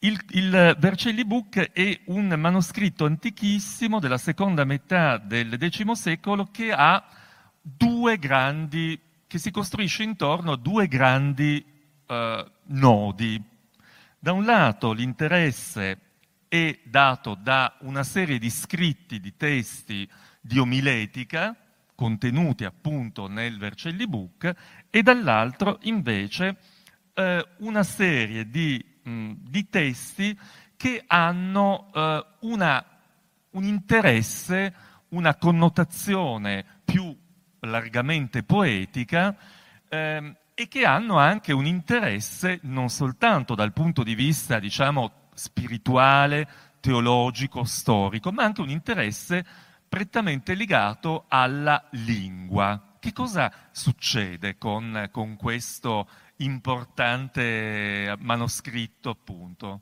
Il, il Vercelli Book è un manoscritto antichissimo della seconda metà del X secolo che ha due grandi, che si costruisce intorno a due grandi eh, nodi. Da un lato l'interesse è dato da una serie di scritti, di testi di omiletica, contenuti appunto nel Vercelli Book, e dall'altro invece eh, una serie di, mh, di, testi che hanno eh, una, un interesse, una connotazione più largamente poetica ehm, e che hanno anche un interesse non soltanto dal punto di vista, diciamo, spirituale, teologico, storico, ma anche un interesse prettamente legato alla lingua. Che cosa succede con, con questo importante manoscritto, appunto?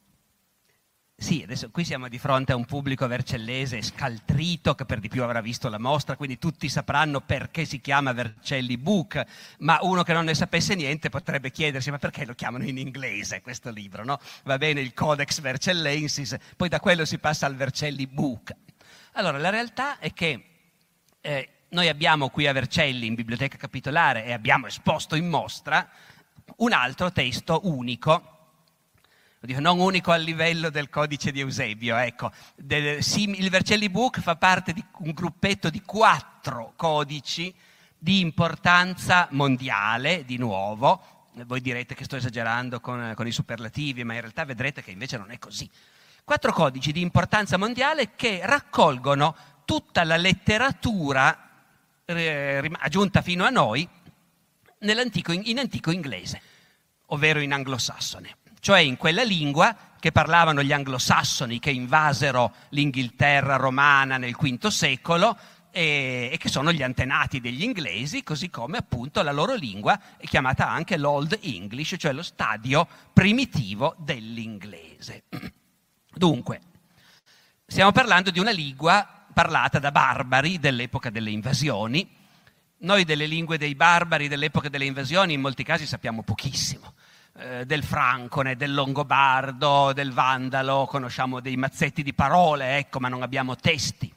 Sì, adesso qui siamo di fronte a un pubblico vercellese scaltrito che per di più avrà visto la mostra, quindi tutti sapranno perché si chiama Vercelli Book, ma uno che non ne sapesse niente potrebbe chiedersi ma perché lo chiamano in inglese questo libro, no? Va bene il Codex Vercellensis, poi da quello si passa al Vercelli Book. Allora, la realtà è che eh, noi abbiamo qui a Vercelli, in biblioteca capitolare, e abbiamo esposto in mostra un altro testo unico Dico, non unico a livello del codice di Eusebio, ecco. Del, il Vercelli Book fa parte di un gruppetto di quattro codici di importanza mondiale, di nuovo. Voi direte che sto esagerando con, con i superlativi, ma in realtà vedrete che invece non è così. Quattro codici di importanza mondiale che raccolgono tutta la letteratura eh, aggiunta fino a noi in antico inglese, ovvero in anglosassone cioè in quella lingua che parlavano gli anglosassoni che invasero l'Inghilterra romana nel V secolo e, e, che sono gli antenati degli inglesi, così come appunto la loro lingua è chiamata anche l'Old English, cioè lo stadio primitivo dell'inglese. Dunque, stiamo parlando di una lingua parlata da barbari dell'epoca delle invasioni. Noi delle lingue dei barbari dell'epoca delle invasioni in molti casi sappiamo pochissimo eh, del francone, del longobardo, del vandalo, conosciamo dei mazzetti di parole, ecco, ma non abbiamo testi.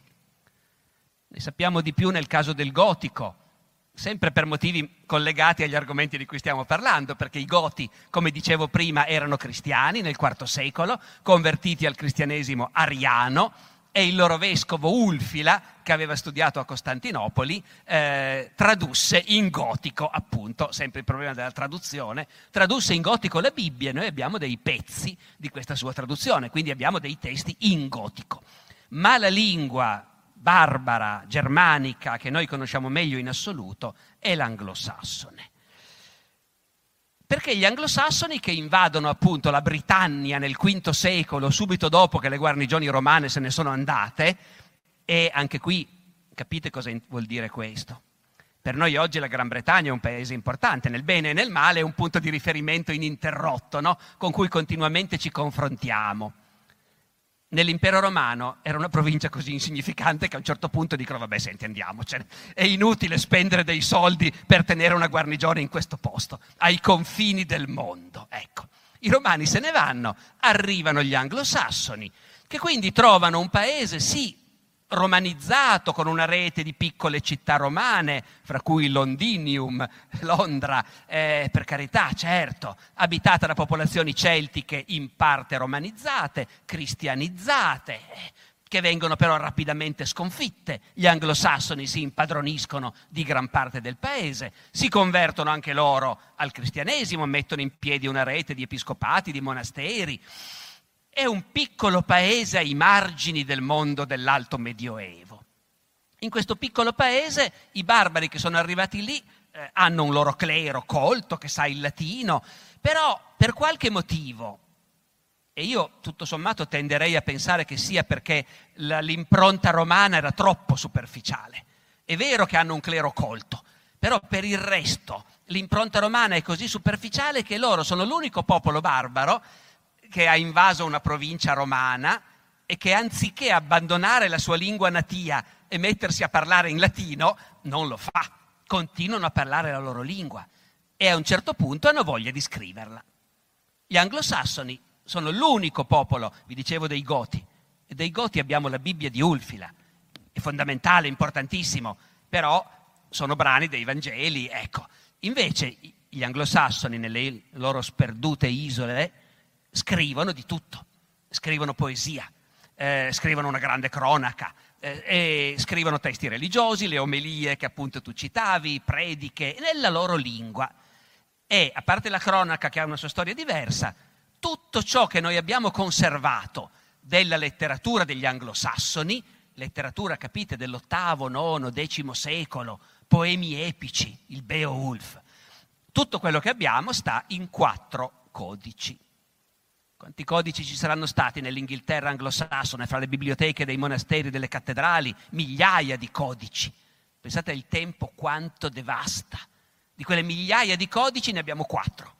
Ne sappiamo di più nel caso del gotico, sempre per motivi collegati agli argomenti di cui stiamo parlando, perché i goti, come dicevo prima, erano cristiani nel IV secolo, convertiti al cristianesimo ariano, e il loro vescovo Ulfila, che aveva studiato a Costantinopoli, eh, tradusse in gotico, appunto, sempre il problema della traduzione, tradusse in gotico la Bibbia e noi abbiamo dei pezzi di questa sua traduzione, quindi abbiamo dei testi in gotico. Ma la lingua barbara, germanica, che noi conosciamo meglio in assoluto, è l'anglosassone perché gli anglosassoni che invadono appunto la Britannia nel V secolo, subito dopo che le guarnigioni romane se ne sono andate, e anche qui capite cosa vuol dire questo. Per noi oggi la Gran Bretagna è un paese importante, nel bene e nel male è un punto di riferimento ininterrotto, no? con cui continuamente ci confrontiamo nell'impero romano era una provincia così insignificante che a un certo punto dicono vabbè senti andiamocene, è inutile spendere dei soldi per tenere una guarnigione in questo posto, ai confini del mondo. Ecco, i romani se ne vanno, arrivano gli anglosassoni, che quindi trovano un paese sì romanizzato con una rete di piccole città romane, fra cui Londinium, Londra, eh, per carità, certo, abitata da popolazioni celtiche in parte romanizzate, cristianizzate, che vengono però rapidamente sconfitte. Gli anglosassoni si impadroniscono di gran parte del paese, si convertono anche loro al cristianesimo, mettono in piedi una rete di episcopati, di monasteri è un piccolo paese ai margini del mondo dell'alto medioevo. In questo piccolo paese i barbari che sono arrivati lì eh, hanno un loro clero colto che sa il latino, però per qualche motivo, e io tutto sommato tenderei a pensare che sia perché la, l'impronta romana era troppo superficiale. È vero che hanno un clero colto, però per il resto l'impronta romana è così superficiale che loro sono l'unico popolo barbaro che ha invaso una provincia romana e che anziché abbandonare la sua lingua natia e mettersi a parlare in latino, non lo fa, continuano a parlare la loro lingua e a un certo punto hanno voglia di scriverla. Gli anglosassoni sono l'unico popolo, vi dicevo dei Goti, e dei Goti abbiamo la Bibbia di Ulfila, è fondamentale, importantissimo, però sono brani dei Vangeli, ecco. Invece gli anglosassoni nelle loro sperdute isole scrivono di tutto, scrivono poesia, eh, scrivono una grande cronaca, eh, scrivono testi religiosi, le omelie che appunto tu citavi, prediche, nella loro lingua. E a parte la cronaca che ha una sua storia diversa, tutto ciò che noi abbiamo conservato della letteratura degli anglosassoni, letteratura, capite, dell'ottavo, nono, decimo secolo, poemi epici, il Beowulf, tutto quello che abbiamo sta in quattro codici. Quanti codici ci saranno stati nell'Inghilterra anglosassone, fra le biblioteche dei monasteri delle cattedrali? Migliaia di codici. Pensate al tempo quanto devasta. Di quelle migliaia di codici ne abbiamo quattro.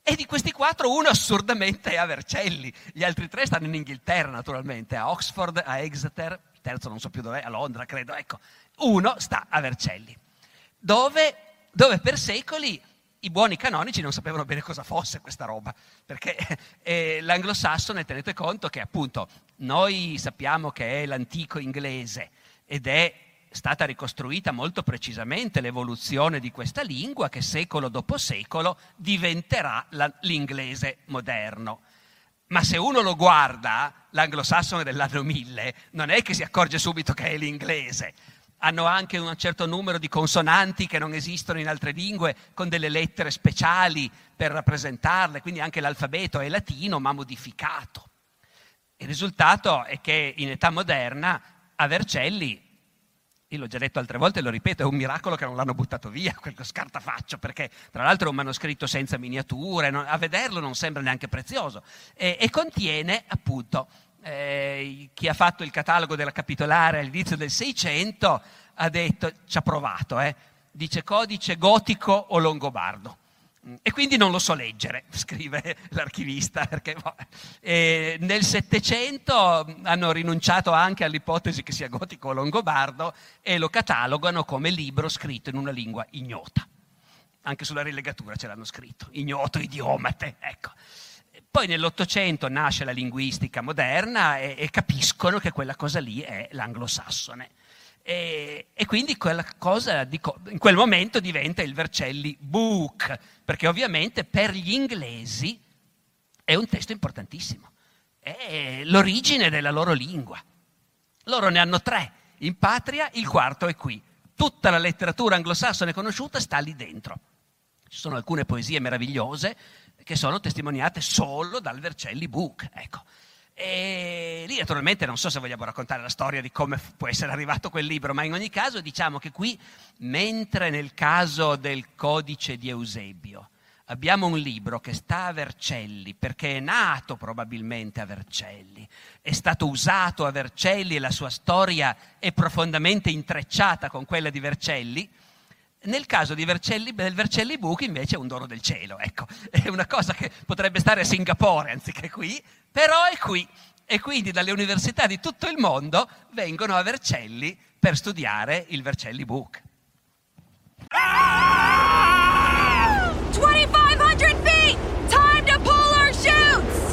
E di questi quattro uno assurdamente è a Vercelli. Gli altri tre stanno in Inghilterra, naturalmente, a Oxford, a Exeter, il terzo non so più dov'è, a Londra, credo. Ecco, uno sta a Vercelli, dove, dove per secoli i buoni canonici non sapevano bene cosa fosse questa roba, perché eh, l'anglosassone, tenete conto che appunto noi sappiamo che è l'antico inglese ed è stata ricostruita molto precisamente l'evoluzione di questa lingua che secolo dopo secolo diventerà la, l'inglese moderno. Ma se uno lo guarda, l'anglosassone dell'anno 1000, non è che si accorge subito che è l'inglese, hanno anche un certo numero di consonanti che non esistono in altre lingue, con delle lettere speciali per rappresentarle, quindi anche l'alfabeto è latino ma modificato. Il risultato è che in età moderna a Vercelli, io l'ho già detto altre volte e lo ripeto, è un miracolo che non l'hanno buttato via quello scartafaccio, perché tra l'altro è un manoscritto senza miniature, non, a vederlo non sembra neanche prezioso, e, e contiene appunto eh, chi ha fatto il catalogo della capitolare all'inizio del Seicento ha detto, ci ha provato, eh, dice codice gotico o longobardo. E quindi non lo so leggere, scrive l'archivista, perché eh, nel Settecento hanno rinunciato anche all'ipotesi che sia gotico o longobardo e lo catalogano come libro scritto in una lingua ignota. Anche sulla rilegatura ce l'hanno scritto, ignoto idiomate, ecco. Poi nell'Ottocento nasce la linguistica moderna e, e, capiscono che quella cosa lì è l'anglosassone. E, e quindi quella cosa di, in quel momento diventa il Vercelli Book, perché ovviamente per gli inglesi è un testo importantissimo, è l'origine della loro lingua. Loro ne hanno tre in patria, il quarto è qui. Tutta la letteratura anglosassone conosciuta sta lì dentro. Ci sono alcune poesie meravigliose, che sono testimoniate solo dal Vercelli Book. Ecco. E lì naturalmente non so se vogliamo raccontare la storia di come può essere arrivato quel libro, ma in ogni caso diciamo che qui, mentre nel caso del codice di Eusebio, abbiamo un libro che sta a Vercelli perché è nato probabilmente a Vercelli, è stato usato a Vercelli e la sua storia è profondamente intrecciata con quella di Vercelli, nel caso Vercelli, del Vercelli Book invece è un dono del cielo, ecco, è una cosa che potrebbe stare a Singapore anziché qui, però è qui e quindi dalle università di tutto il mondo vengono a Vercelli per studiare il Vercelli Book. Ah!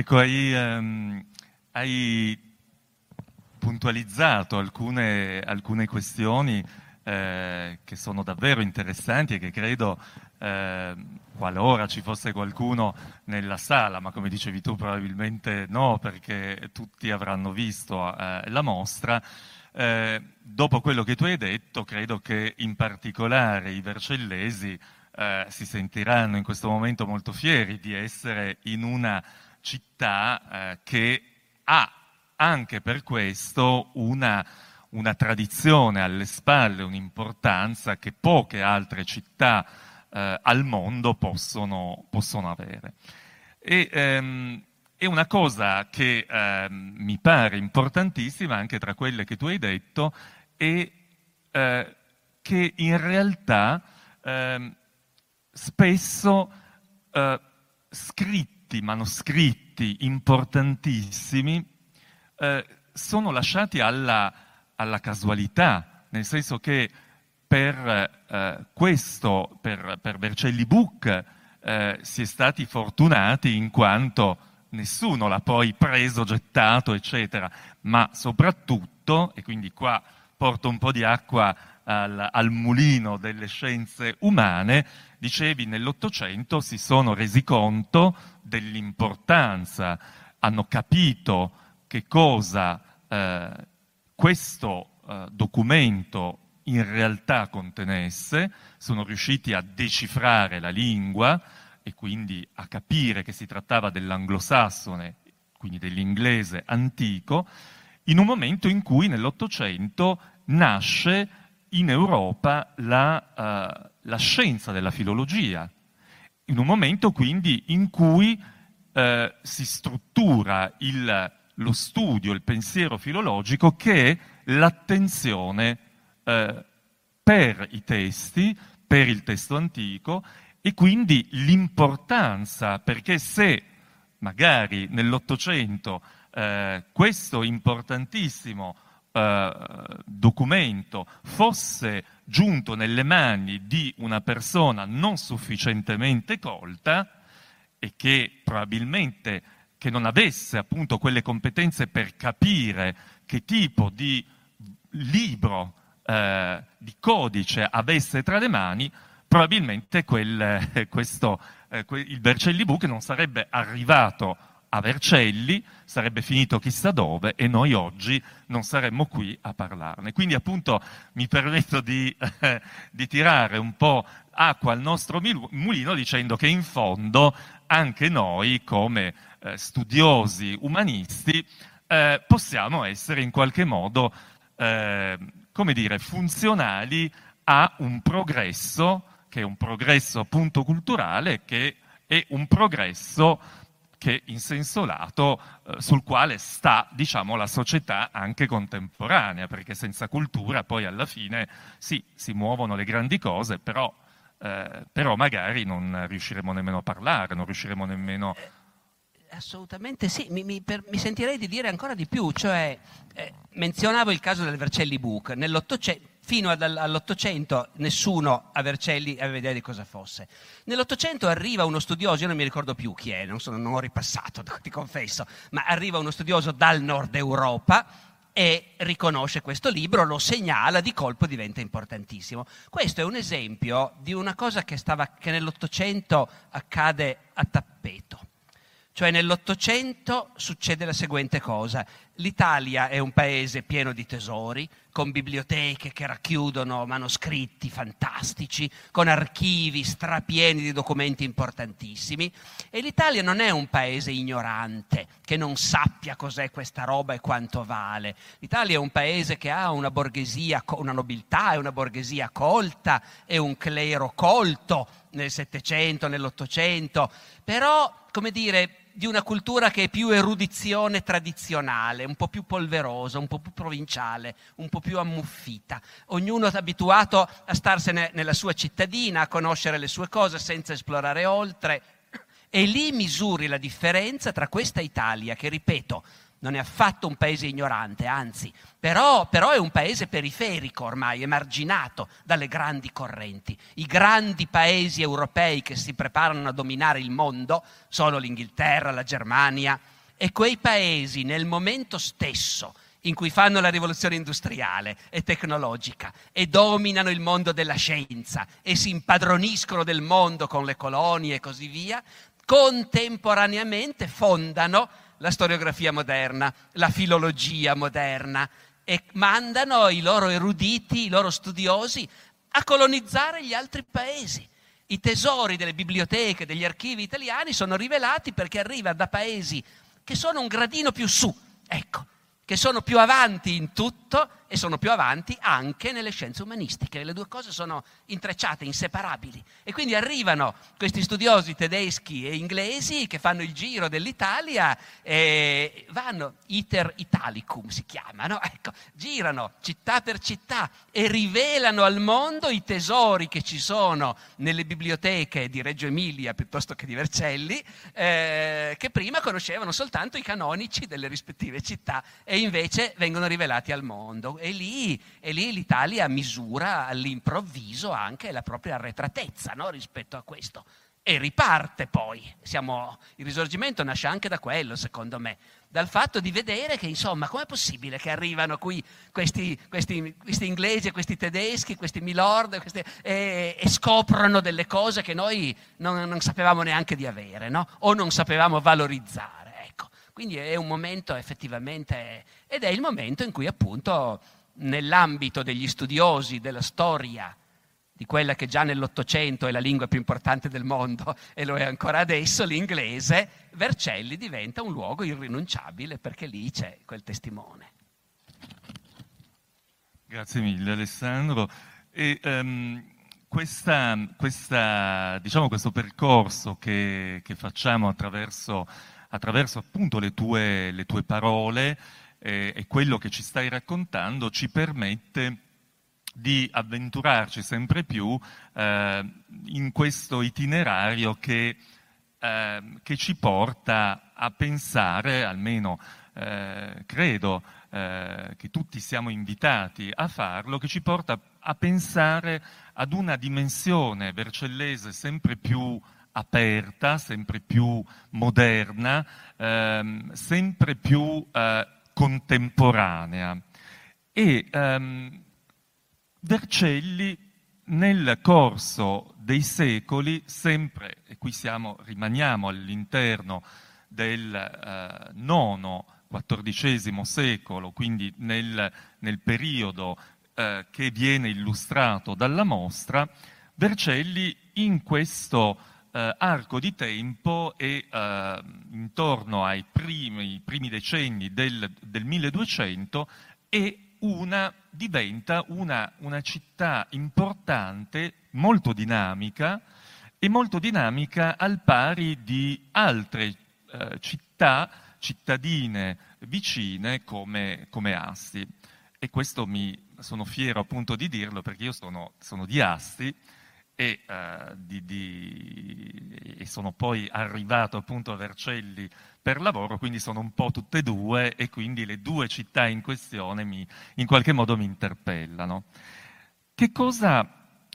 Ecco, hai, ehm, hai puntualizzato alcune, alcune questioni eh, che sono davvero interessanti e che credo, eh, qualora ci fosse qualcuno nella sala, ma come dicevi tu probabilmente no, perché tutti avranno visto eh, la mostra, eh, dopo quello che tu hai detto, credo che in particolare i vercellesi eh, si sentiranno in questo momento molto fieri di essere in una città eh, che ha anche per questo una, una, tradizione alle spalle, un'importanza che poche altre città eh, al mondo possono, possono avere. E, ehm, è una cosa che eh, mi pare importantissima, anche tra quelle che tu hai detto, è eh, che in realtà eh, spesso eh, scritti, manoscritti importantissimi eh, sono lasciati alla, alla, casualità, nel senso che per eh, questo, per, per Vercelli Book, si è stati fortunati in quanto nessuno l'ha poi preso, gettato, eccetera, ma soprattutto, e quindi qua porto un po' di acqua al, al mulino delle scienze umane, dicevi nell'Ottocento si sono resi conto dell'importanza, hanno capito che cosa eh, questo eh, documento in realtà contenesse, sono riusciti a decifrare la lingua, e quindi a capire che si trattava dell'anglosassone, quindi dell'inglese antico, in un momento in cui nell'Ottocento nasce in Europa la, uh, la, scienza della filologia, in un momento quindi in cui uh, si struttura il, lo studio, il pensiero filologico che è l'attenzione uh, per i testi, per il testo antico e quindi l'importanza, perché se magari nell'Ottocento eh, questo importantissimo eh, documento fosse giunto nelle mani di una persona non sufficientemente colta e che probabilmente che non avesse appunto quelle competenze per capire che tipo di libro, eh, di codice avesse tra le mani, probabilmente quel, questo, eh, il Vercelli Book non sarebbe arrivato a Vercelli, sarebbe finito chissà dove e noi oggi non saremmo qui a parlarne. Quindi appunto mi permetto di, eh, di tirare un po' acqua al nostro mulino dicendo che in fondo anche noi come eh, studiosi umanisti eh, possiamo essere in qualche modo, eh, come dire, funzionali a un progresso che è un progresso appunto culturale, che è un progresso che in senso lato eh, sul quale sta diciamo, la società anche contemporanea, perché senza cultura poi alla fine sì, si muovono le grandi cose, però, eh, però magari non riusciremo nemmeno a parlare, non riusciremo nemmeno... Assolutamente sì, mi, mi, per, mi, sentirei di dire ancora di più, cioè eh, menzionavo il caso del Vercelli Book, nell'Ottocento fino all'Ottocento nessuno a Vercelli aveva idea di cosa fosse. Nell'Ottocento arriva uno studioso, io non mi ricordo più chi è, non, sono, non ho ripassato, ti confesso, ma arriva uno studioso dal nord Europa e riconosce questo libro, lo segnala, di colpo diventa importantissimo. Questo è un esempio di una cosa che, stava, che nell'Ottocento accade a tappeto. Cioè nell'Ottocento succede la seguente cosa. L'Italia è un paese pieno di tesori, con biblioteche che racchiudono manoscritti fantastici, con archivi strapieni di documenti importantissimi. E l'Italia non è un paese ignorante, che non sappia cos'è questa roba e quanto vale. L'Italia è un paese che ha una borghesia, una nobiltà e una borghesia colta e un clero colto nel Settecento, nell'Ottocento, però, come dire, di una cultura che è più erudizione tradizionale, un po' più polverosa, un po' più provinciale, un po' più ammuffita. Ognuno è abituato a starsene nella sua cittadina, a conoscere le sue cose senza esplorare oltre. E lì misuri la differenza tra questa Italia, che ripeto, non è affatto un paese ignorante, anzi, però, però, è un paese periferico ormai, emarginato dalle grandi correnti. I grandi paesi europei che si preparano a dominare il mondo sono l'Inghilterra, la Germania, e quei paesi nel momento stesso in cui fanno la rivoluzione industriale e tecnologica e dominano il mondo della scienza e si impadroniscono del mondo con le colonie e così via, contemporaneamente fondano la storiografia moderna, la filologia moderna e mandano i loro eruditi, i loro studiosi a colonizzare gli altri paesi. I tesori delle biblioteche, degli archivi italiani sono rivelati perché arrivano da paesi che sono un gradino più su, ecco, che sono più avanti in tutto e sono più avanti anche nelle scienze umanistiche. Le due cose sono intrecciate, inseparabili. E quindi arrivano questi studiosi tedeschi e inglesi che fanno il giro dell'Italia e vanno, iter italicum si chiamano, ecco, girano città per città e rivelano al mondo i tesori che ci sono nelle biblioteche di Reggio Emilia piuttosto che di Vercelli, eh, che prima conoscevano soltanto i canonici delle rispettive città e invece vengono rivelati al mondo e lì, e lì l'Italia misura all'improvviso anche la propria arretratezza no? rispetto a questo. E riparte poi. Siamo, il risorgimento nasce anche da quello, secondo me, dal fatto di vedere che, insomma, com'è possibile che arrivano qui questi, questi, questi inglesi, questi tedeschi, questi milord questi, e, e, scoprono delle cose che noi non, non sapevamo neanche di avere, no? o non sapevamo valorizzare. Ecco. Quindi è un momento effettivamente, ed è il momento in cui appunto nell'ambito degli studiosi della storia di quella che già nell'Ottocento è la lingua più importante del mondo e lo è ancora adesso, l'inglese, Vercelli diventa un luogo irrinunciabile perché lì c'è quel testimone. Grazie mille Alessandro. E, um, questa, questa, diciamo, questo percorso che, che facciamo attraverso, attraverso appunto le tue, le tue parole eh, e quello che ci stai raccontando ci permette di avventurarci sempre più eh, in questo itinerario che, eh, che, ci porta a pensare, almeno eh, credo eh, che tutti siamo invitati a farlo, che ci porta a pensare ad una dimensione vercellese sempre più aperta, sempre più moderna, ehm, sempre più eh, contemporanea. E um, Vercelli nel corso dei secoli, sempre, e qui siamo, rimaniamo all'interno del eh, nono, XIV secolo, quindi nel, nel periodo eh, che viene illustrato dalla mostra, Vercelli in questo eh, arco di tempo e eh, intorno ai primi, primi decenni del, del, 1200 e una, diventa una, una città importante, molto dinamica e molto dinamica al pari di altre eh, città, cittadine vicine come, come Asti. E questo mi sono fiero appunto di dirlo perché io sono, sono di Asti e, uh, di, di, e, sono poi arrivato appunto a Vercelli per lavoro, quindi sono un po' tutte e due e quindi le due città in questione mi, in qualche modo mi interpellano. Che cosa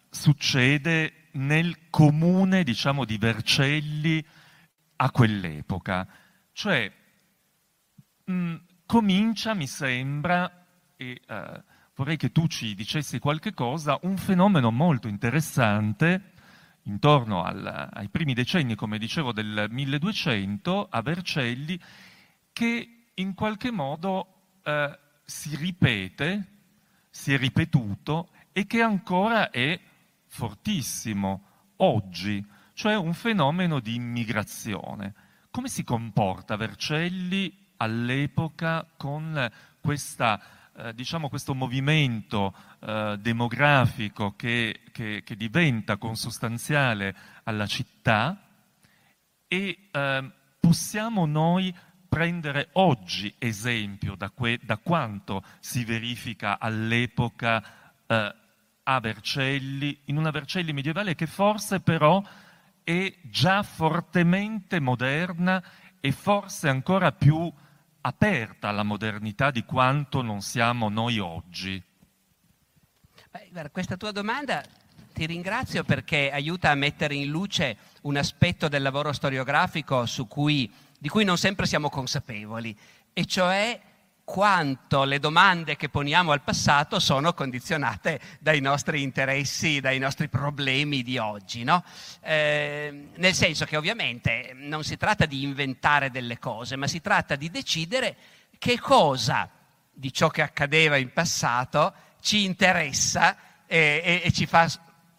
succede nel comune, diciamo, di Vercelli a quell'epoca? Cioè, mh, mm, comincia, mi sembra, e, uh, vorrei che tu ci dicessi qualche cosa, un fenomeno molto interessante intorno al, ai primi decenni, come dicevo, del 1200 a Vercelli, che in qualche modo eh, si ripete, si è ripetuto e che ancora è fortissimo oggi, cioè un fenomeno di immigrazione. Come si comporta Vercelli all'epoca con questa eh, diciamo questo movimento eh, demografico che, che, che, diventa consustanziale alla città e eh, possiamo noi prendere oggi esempio da, que, da quanto si verifica all'epoca eh, a Vercelli, in una Vercelli medievale che forse però è già fortemente moderna e forse ancora più aperta alla modernità di quanto non siamo noi oggi? Beh, guarda, questa tua domanda ti ringrazio perché aiuta a mettere in luce un aspetto del lavoro storiografico cui, di cui non sempre siamo consapevoli, e cioè quanto le domande che poniamo al passato sono condizionate dai nostri interessi, dai nostri problemi di oggi. No? Eh, nel senso che ovviamente non si tratta di inventare delle cose, ma si tratta di decidere che cosa di ciò che accadeva in passato ci interessa e, e, e ci fa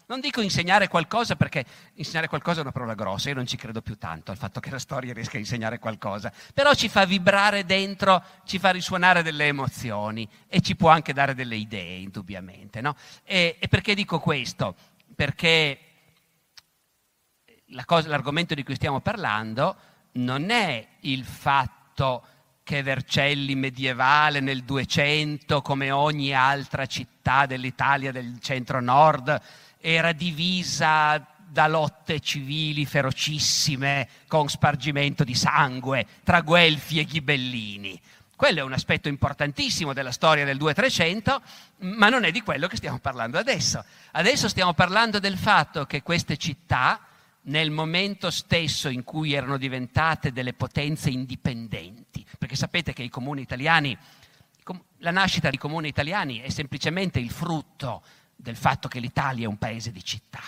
non dico insegnare qualcosa perché insegnare qualcosa è una parola grossa, io non ci credo più tanto al fatto che la storia riesca a insegnare qualcosa, però ci fa vibrare dentro, ci fa risuonare delle emozioni e ci può anche dare delle idee, indubbiamente. No? E, e, perché dico questo? Perché la cosa, l'argomento di cui stiamo parlando non è il fatto che Vercelli medievale nel 200, come ogni altra città dell'Italia del centro-nord, era divisa da lotte civili ferocissime con spargimento di sangue tra guelfi e ghibellini. Quello è un aspetto importantissimo della storia del 2300, ma non è di quello che stiamo parlando adesso. Adesso stiamo parlando del fatto che queste città, nel momento stesso in cui erano diventate delle potenze indipendenti, perché sapete che i comuni italiani, la nascita dei comuni italiani è semplicemente il frutto del fatto che l'Italia è un paese di città.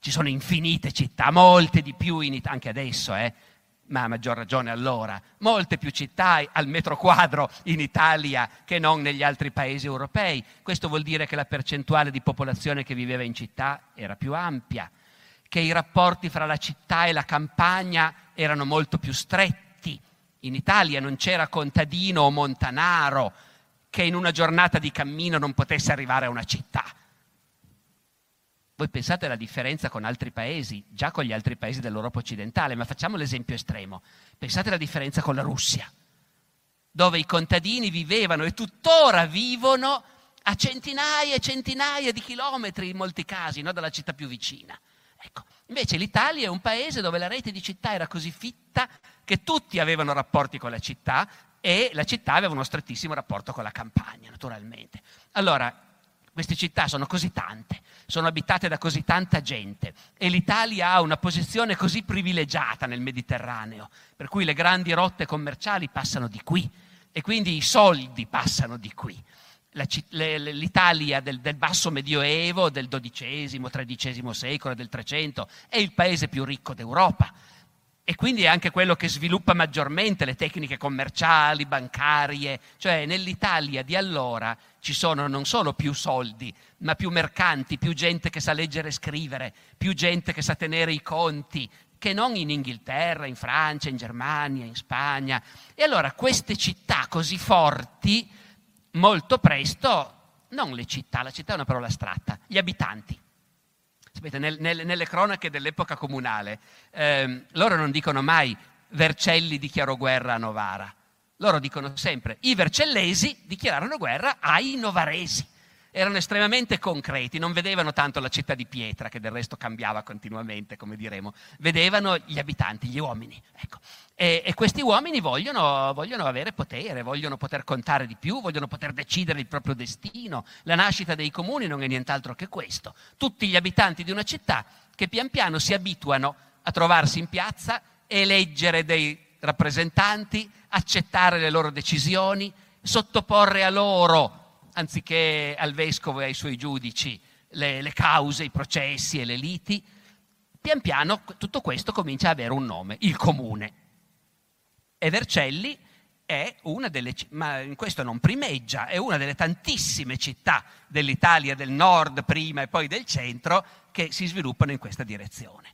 Ci sono infinite città, molte di più in Italia, anche adesso, eh? ma a maggior ragione allora, molte più città al metro quadro in Italia che non negli altri paesi europei. Questo vuol dire che la percentuale di popolazione che viveva in città era più ampia, che i rapporti fra la città e la campagna erano molto più stretti. In Italia non c'era contadino o montanaro che in una giornata di cammino non potesse arrivare a una città voi pensate alla differenza con altri paesi, già con gli altri paesi dell'Europa occidentale, ma facciamo l'esempio estremo. Pensate alla differenza con la Russia, dove i contadini vivevano e tuttora vivono a centinaia e centinaia di chilometri in molti casi, no? dalla città più vicina. Ecco. Invece l'Italia è un paese dove la rete di città era così fitta che tutti avevano rapporti con la città e la città aveva uno strettissimo rapporto con la campagna, naturalmente. Allora, queste città sono così tante, sono abitate da così tanta gente e l'Italia ha una posizione così privilegiata nel Mediterraneo, per cui le grandi rotte commerciali passano di qui e quindi i soldi passano di qui. L'Italia del, del, basso medioevo, del XII, XIII secolo, del Trecento, è il paese più ricco d'Europa e quindi è anche quello che sviluppa maggiormente le tecniche commerciali, bancarie, cioè nell'Italia di allora ci sono non solo più soldi, ma più mercanti, più gente che sa leggere e scrivere, più gente che sa tenere i conti, che non in Inghilterra, in Francia, in Germania, in Spagna. E allora queste città così forti, molto presto, non le città, la città è una parola astratta, gli abitanti Sapete, nel, nel, nelle cronache dell'epoca comunale, ehm, loro non dicono mai Vercelli dichiarò guerra a Novara. Loro dicono sempre i vercellesi dichiararono guerra ai novaresi. Erano estremamente concreti, non vedevano tanto la città di pietra, che del resto cambiava continuamente, come diremo, vedevano gli abitanti, gli uomini. Ecco. E, e, questi uomini vogliono, vogliono, avere potere, vogliono poter contare di più, vogliono poter decidere il proprio destino. La nascita dei comuni non è nient'altro che questo. Tutti gli abitanti di una città che pian piano si abituano a trovarsi in piazza, eleggere dei rappresentanti, accettare le loro decisioni, sottoporre a loro, anziché al vescovo e ai suoi giudici, le, le cause, i processi e le liti. Pian piano tutto questo comincia ad avere un nome, il comune. E Vercelli è una delle, ma in questo non primeggia, è una delle tantissime città dell'Italia del nord prima e poi del centro che si sviluppano in questa direzione.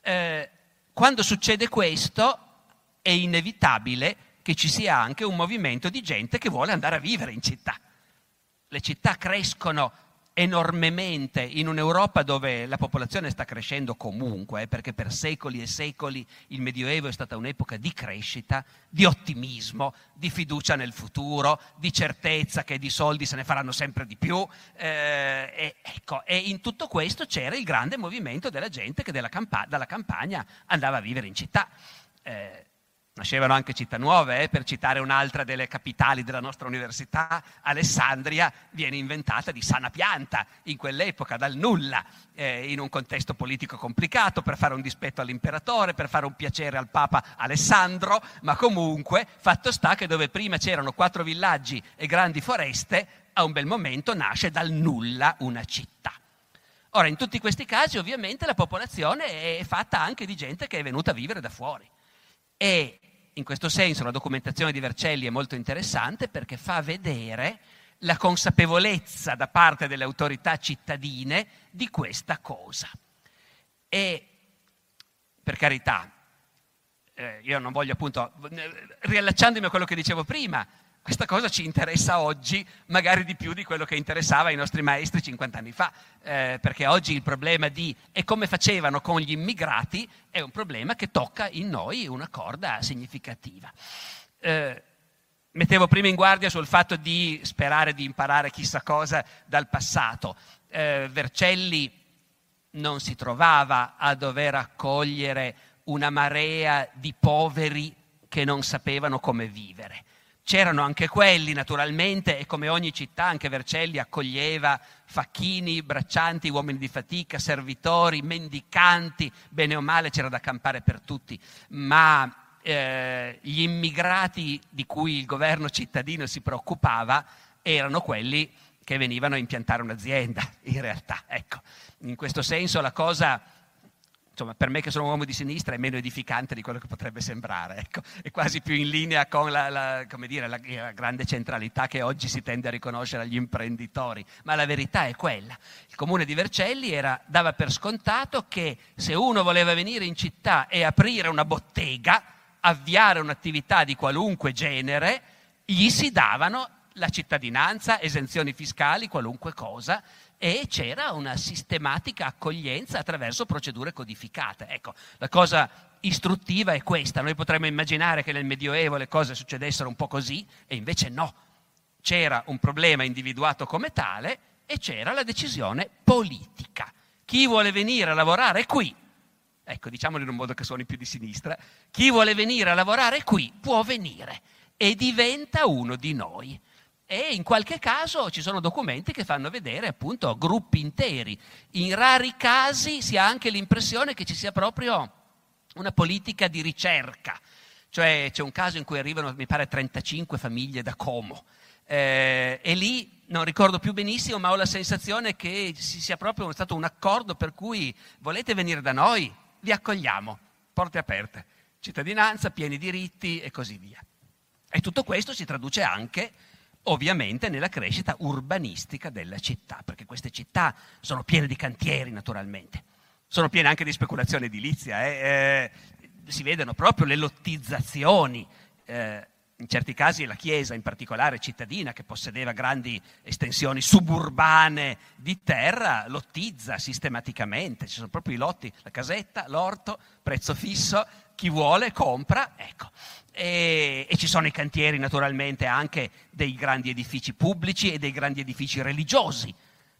Eh, quando succede questo è inevitabile che ci sia anche un movimento di gente che vuole andare a vivere in città. Le città crescono enormemente in un'Europa dove la popolazione sta crescendo comunque, eh, perché per secoli e secoli il Medioevo è stata un'epoca di crescita, di ottimismo, di fiducia nel futuro, di certezza che di soldi se ne faranno sempre di più. Eh, e, ecco, e, in tutto questo c'era il grande movimento della gente che campa- dalla campagna andava a vivere in città. Eh, Nascevano anche città nuove, eh? per citare un'altra delle capitali della nostra università, Alessandria viene inventata di sana pianta in quell'epoca, dal nulla, eh, in un contesto politico complicato, per fare un dispetto all'imperatore, per fare un piacere al Papa Alessandro, ma comunque fatto sta che dove prima c'erano quattro villaggi e grandi foreste, a un bel momento nasce dal nulla una città. Ora, in tutti questi casi ovviamente la popolazione è fatta anche di gente che è venuta a vivere da fuori. E in questo senso la documentazione di Vercelli è molto interessante perché fa vedere la consapevolezza da parte delle autorità cittadine di questa cosa. E per carità, eh, io non voglio appunto, riallacciandomi a quello che dicevo prima, questa cosa ci interessa oggi magari di più di quello che interessava i nostri maestri 50 anni fa, eh, perché oggi il problema di e come facevano con gli immigrati è un problema che tocca in noi una corda significativa. Eh, mettevo prima in guardia sul fatto di sperare di imparare chissà cosa dal passato. Eh, Vercelli non si trovava a dover accogliere una marea di poveri che non sapevano come vivere C'erano anche quelli, naturalmente, e come ogni città anche Vercelli accoglieva facchini, braccianti, uomini di fatica, servitori, mendicanti, bene o male c'era da campare per tutti, ma eh, gli immigrati di cui il governo cittadino si preoccupava erano quelli che venivano a impiantare un'azienda, in realtà. Ecco, in questo senso la cosa insomma, per me che sono un uomo di sinistra è meno edificante di quello che potrebbe sembrare, ecco. è quasi più in linea con la, la, dire, la, la, grande centralità che oggi si tende a riconoscere agli imprenditori, ma la verità è quella. Il comune di Vercelli era, dava per scontato che se uno voleva venire in città e aprire una bottega, avviare un'attività di qualunque genere, gli si davano la cittadinanza, esenzioni fiscali, qualunque cosa, e c'era una sistematica accoglienza attraverso procedure codificate. Ecco, la cosa istruttiva è questa. Noi potremmo immaginare che nel Medioevo le cose succedessero un po' così e invece no. C'era un problema individuato come tale e c'era la decisione politica. Chi vuole venire a lavorare qui, ecco diciamolo in un modo che suoni più di sinistra, chi vuole venire a lavorare qui può venire e diventa uno di noi e in qualche caso ci sono documenti che fanno vedere appunto gruppi interi. In rari casi si ha anche l'impressione che ci sia proprio una politica di ricerca, cioè c'è un caso in cui arrivano, mi pare, 35 famiglie da Como. Eh, e lì non ricordo più benissimo, ma ho la sensazione che ci sia proprio stato un accordo per cui volete venire da noi, vi accogliamo, porte aperte, cittadinanza, pieni diritti e così via. E tutto questo si traduce anche ovviamente nella crescita urbanistica della città, perché queste città sono piene di cantieri naturalmente, sono piene anche di speculazione edilizia, eh? Eh, si vedono proprio le lottizzazioni, eh, in certi casi la Chiesa, in particolare cittadina, che possedeva grandi estensioni suburbane di terra, lottizza sistematicamente, ci sono proprio i lotti, la casetta, l'orto, prezzo fisso, chi vuole compra, ecco. E, e, ci sono i cantieri naturalmente anche dei grandi edifici pubblici e dei grandi edifici religiosi,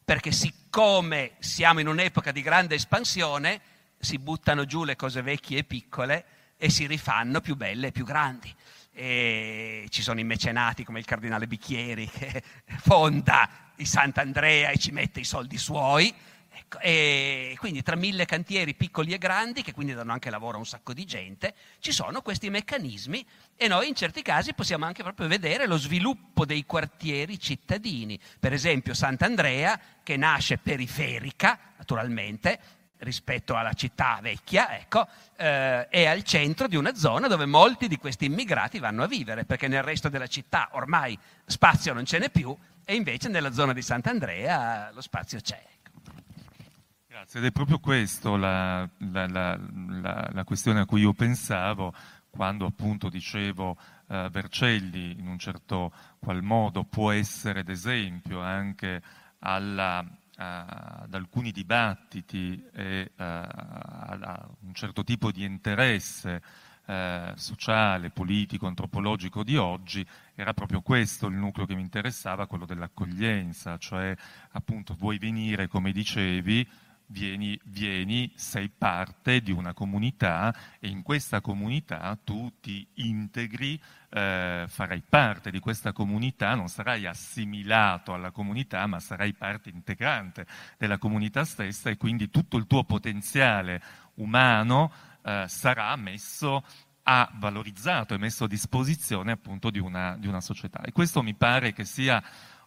perché siccome siamo in un'epoca di grande espansione, si buttano giù le cose vecchie e piccole e si rifanno più belle e più grandi. E ci sono i mecenati come il cardinale Bicchieri che fonda il Sant'Andrea e ci mette i soldi suoi, Ecco, e quindi tra mille cantieri piccoli e grandi, che quindi danno anche lavoro a un sacco di gente, ci sono questi meccanismi e noi in certi casi possiamo anche proprio vedere lo sviluppo dei quartieri cittadini. Per esempio Sant'Andrea, che nasce periferica, naturalmente, rispetto alla città vecchia, ecco, eh, è al centro di una zona dove molti di questi immigrati vanno a vivere, perché nel resto della città ormai spazio non ce n'è più e invece nella zona di Sant'Andrea lo spazio c'è. Grazie, ed è proprio questo la, la, la, la, questione a cui io pensavo quando appunto dicevo eh, Vercelli in un certo qual modo può essere d'esempio anche alla, a, ad alcuni dibattiti e a, a, un certo tipo di interesse eh, sociale, politico, antropologico di oggi, era proprio questo il nucleo che mi interessava, quello dell'accoglienza, cioè appunto vuoi venire, come dicevi, vieni, vieni, sei parte di una comunità e in questa comunità tu ti integri, eh, farai parte di questa comunità, non sarai assimilato alla comunità, ma sarai parte integrante della comunità stessa e quindi tutto il tuo potenziale umano eh, sarà messo a valorizzato e messo a disposizione appunto di una, di una società. E questo mi pare che sia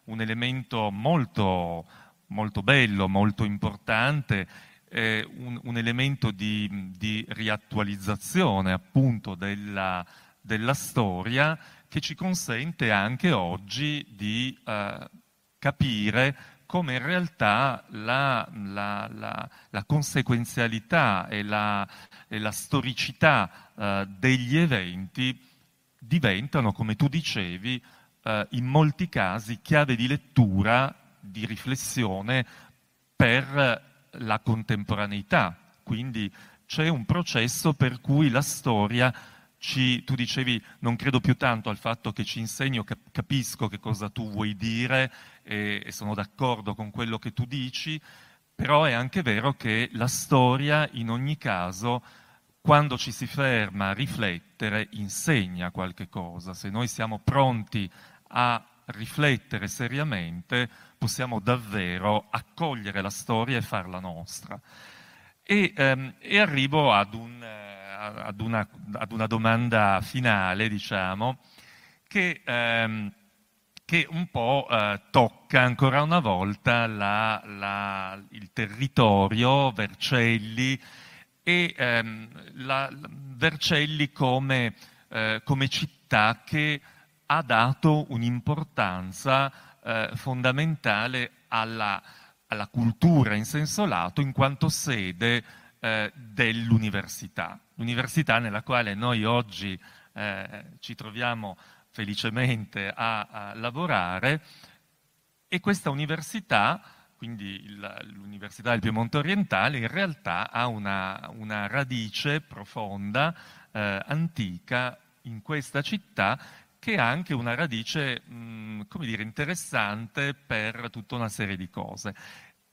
un elemento molto molto bello, molto importante, eh, un, un, elemento di, di, riattualizzazione appunto della, della, storia che ci consente anche oggi di eh, capire come in realtà la, la, la, la conseguenzialità e la, e storicità eh, degli eventi diventano, come tu dicevi, eh, in molti casi chiave di lettura di riflessione per la contemporaneità. Quindi c'è un processo per cui la storia ci, tu dicevi non credo più tanto al fatto che ci insegno, capisco che cosa tu vuoi dire e, e sono d'accordo con quello che tu dici, però è anche vero che la storia in ogni caso quando ci si ferma a riflettere insegna qualche cosa. Se noi siamo pronti a riflettere seriamente, possiamo davvero accogliere la storia e farla nostra. E, ehm, e arrivo ad, un, eh, ad, una, ad, una, domanda finale, diciamo, che, ehm, che un po' eh, tocca ancora una volta la, la, il territorio, Vercelli, e ehm, la, Vercelli come, eh, come città che ha dato un'importanza eh, fondamentale alla, alla, cultura in senso lato in quanto sede eh, dell'università. L'università nella quale noi oggi eh, ci troviamo felicemente a, a, lavorare e questa università, quindi il, l'Università del Piemonte Orientale, in realtà ha una, una radice profonda, eh, antica in questa città che ha anche una radice, mh, come dire, interessante per tutta una serie di cose.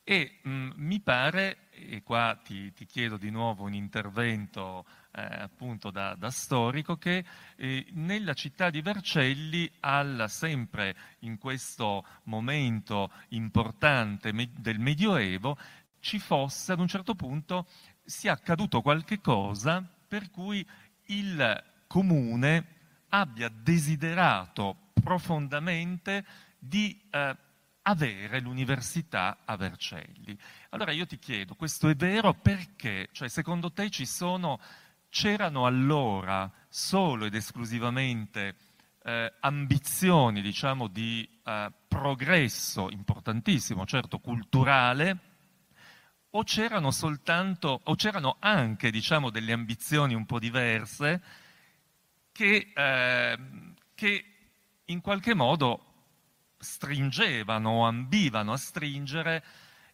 E mh, mi pare, e qua ti, ti, chiedo di nuovo un intervento eh, appunto da, da, storico, che eh, nella città di Vercelli, al, sempre in questo momento importante me, del Medioevo, ci fosse ad un certo punto sia accaduto qualche cosa per cui il comune abbia desiderato profondamente di eh, avere l'università a Vercelli. Allora io ti chiedo, questo è vero perché? Cioè secondo te sono, c'erano allora solo ed esclusivamente eh, ambizioni, diciamo, di eh, progresso importantissimo, certo culturale, o c'erano soltanto, o c'erano anche, diciamo, delle ambizioni un po' diverse, che, eh, che in qualche modo stringevano o ambivano a stringere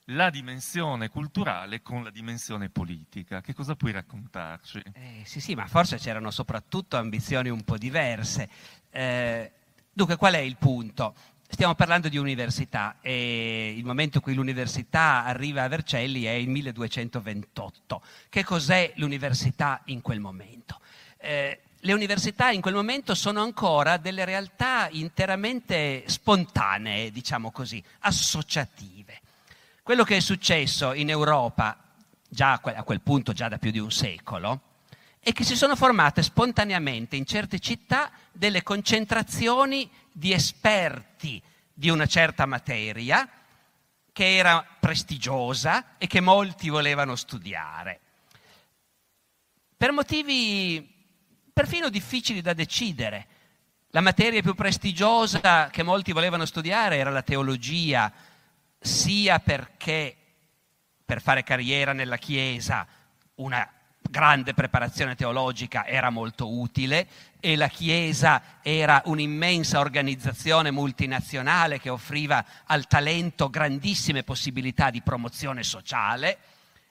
la dimensione culturale con la dimensione politica. Che cosa puoi raccontarci? Eh, sì, sì, ma forse c'erano soprattutto ambizioni un po' diverse. Eh, dunque, qual è il punto? Stiamo parlando di università e il momento in cui l'università arriva a Vercelli è il 1228. Che cos'è l'università in quel momento? Eh, le università in quel momento sono ancora delle realtà interamente spontanee, diciamo così, associative. Quello che è successo in Europa, già a quel punto, già da più di un secolo, è che si sono formate spontaneamente in certe città delle concentrazioni di esperti di una certa materia che era prestigiosa e che molti volevano studiare. Per motivi perfino difficili da decidere. La materia più prestigiosa che molti volevano studiare era la teologia, sia perché per fare carriera nella Chiesa una grande preparazione teologica era molto utile e la Chiesa era un'immensa organizzazione multinazionale che offriva al talento grandissime possibilità di promozione sociale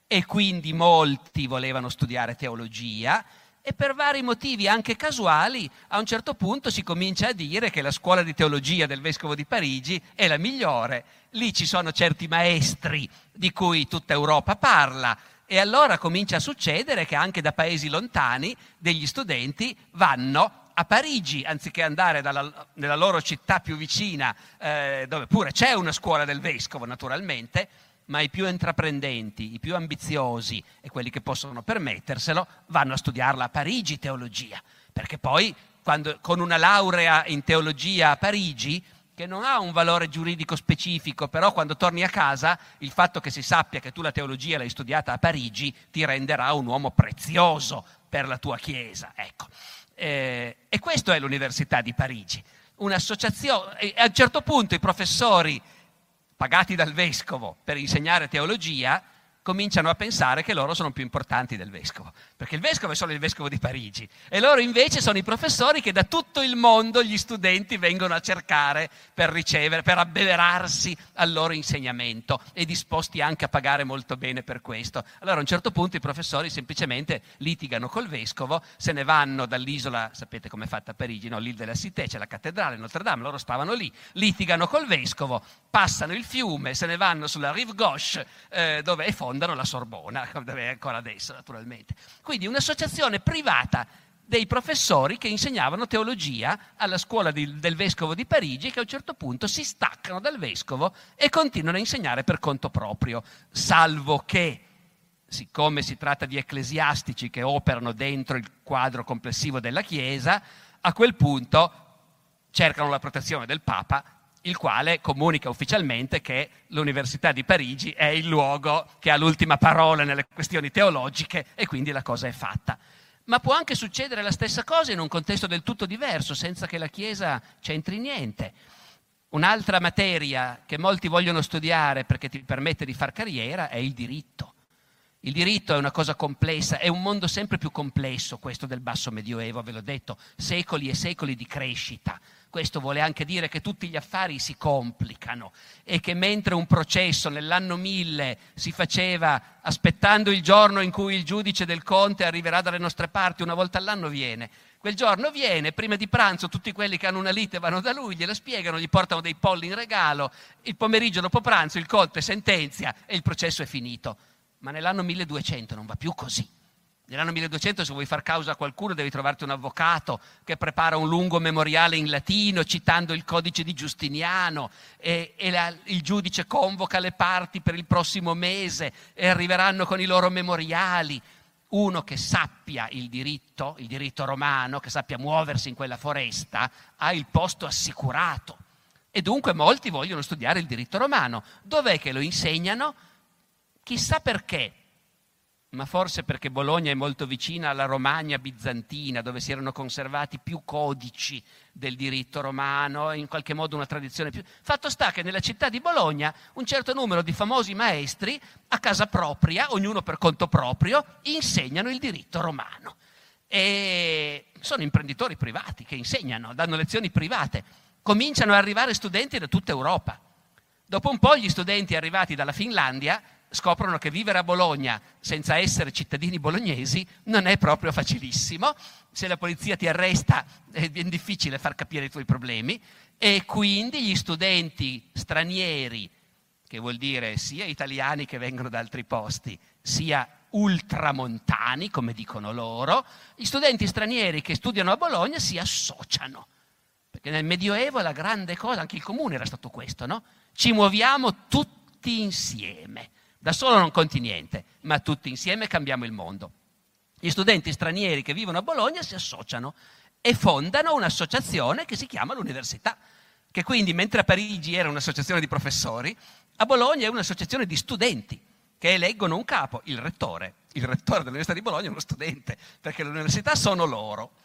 e quindi molti volevano studiare teologia e per vari motivi anche casuali a un certo punto si comincia a dire che la scuola di teologia del vescovo di Parigi è la migliore. Lì ci sono certi maestri di cui tutta Europa parla e allora comincia a succedere che anche da paesi lontani degli studenti vanno a Parigi anziché andare dalla, nella loro città più vicina, eh, dove pure c'è una scuola del vescovo naturalmente, ma i più intraprendenti, i più ambiziosi e quelli che possono permetterselo vanno a studiarla a Parigi teologia, perché poi quando, con una laurea in teologia a Parigi che non ha un valore giuridico specifico, però quando torni a casa il fatto che si sappia che tu la teologia l'hai studiata a Parigi ti renderà un uomo prezioso per la tua Chiesa. Ecco. Eh, e questo è l'Università di Parigi, un'associazione. A un certo punto i professori pagati dal vescovo per insegnare teologia cominciano a pensare che loro sono più importanti del vescovo, perché il vescovo è solo il vescovo di Parigi e loro invece sono i professori che da tutto il mondo gli studenti vengono a cercare per ricevere, per abbeverarsi al loro insegnamento e disposti anche a pagare molto bene per questo. Allora a un certo punto i professori semplicemente litigano col vescovo, se ne vanno dall'isola, sapete com'è fatta Parigi, no? l'Ile della Cité, c'è la cattedrale Notre Dame, loro stavano lì, litigano col vescovo, passano il fiume, se ne vanno sulla Rive Gauche eh, dove è fondo fondano la Sorbona, dove ancora adesso naturalmente. Quindi un'associazione privata dei professori che insegnavano teologia alla scuola di, del vescovo di Parigi che a un certo punto si staccano dal vescovo e continuano a insegnare per conto proprio, salvo che, siccome si tratta di ecclesiastici che operano dentro il quadro complessivo della Chiesa, a quel punto cercano la protezione del Papa il quale comunica ufficialmente che l'Università di Parigi è il luogo che ha l'ultima parola nelle questioni teologiche e quindi la cosa è fatta. Ma può anche succedere la stessa cosa in un contesto del tutto diverso, senza che la Chiesa c'entri niente. Un'altra materia che molti vogliono studiare perché ti permette di far carriera è il diritto. Il diritto è una cosa complessa, è un mondo sempre più complesso questo del basso medioevo, ve l'ho detto, secoli e secoli di crescita questo vuole anche dire che tutti gli affari si complicano e che mentre un processo nell'anno 1000 si faceva aspettando il giorno in cui il giudice del conte arriverà dalle nostre parti, una volta all'anno viene. Quel giorno viene, prima di pranzo tutti quelli che hanno una lite vanno da lui, gliela spiegano, gli portano dei polli in regalo, il pomeriggio dopo pranzo il conte sentenzia e il processo è finito. Ma nell'anno 1200 non va più così. Nell'anno 1200 se vuoi far causa a qualcuno devi trovarti un avvocato che prepara un lungo memoriale in latino citando il codice di Giustiniano e, e la, il giudice convoca le parti per il prossimo mese e arriveranno con i loro memoriali. Uno che sappia il diritto, il diritto romano, che sappia muoversi in quella foresta, ha il posto assicurato. E dunque molti vogliono studiare il diritto romano. Dov'è che lo insegnano? Chissà perché ma forse perché Bologna è molto vicina alla Romagna bizantina, dove si erano conservati più codici del diritto romano, in qualche modo una tradizione più... Fatto sta che nella città di Bologna un certo numero di famosi maestri, a casa propria, ognuno per conto proprio, insegnano il diritto romano. E sono imprenditori privati che insegnano, danno lezioni private. Cominciano ad arrivare studenti da tutta Europa. Dopo un po' gli studenti arrivati dalla Finlandia scoprono che vivere a Bologna senza essere cittadini bolognesi non è proprio facilissimo. Se la polizia ti arresta è ben difficile far capire i tuoi problemi e quindi gli studenti stranieri, che vuol dire sia italiani che vengono da altri posti, sia ultramontani, come dicono loro, gli studenti stranieri che studiano a Bologna si associano. Perché nel Medioevo la grande cosa, anche il comune era stato questo, no? Ci muoviamo tutti insieme da solo non conti niente, ma tutti insieme cambiamo il mondo. Gli studenti stranieri che vivono a Bologna si associano e fondano un'associazione che si chiama l'università, che quindi mentre a Parigi era un'associazione di professori, a Bologna è un'associazione di studenti che eleggono un capo, il rettore. Il rettore dell'Università di Bologna è uno studente, perché le università sono loro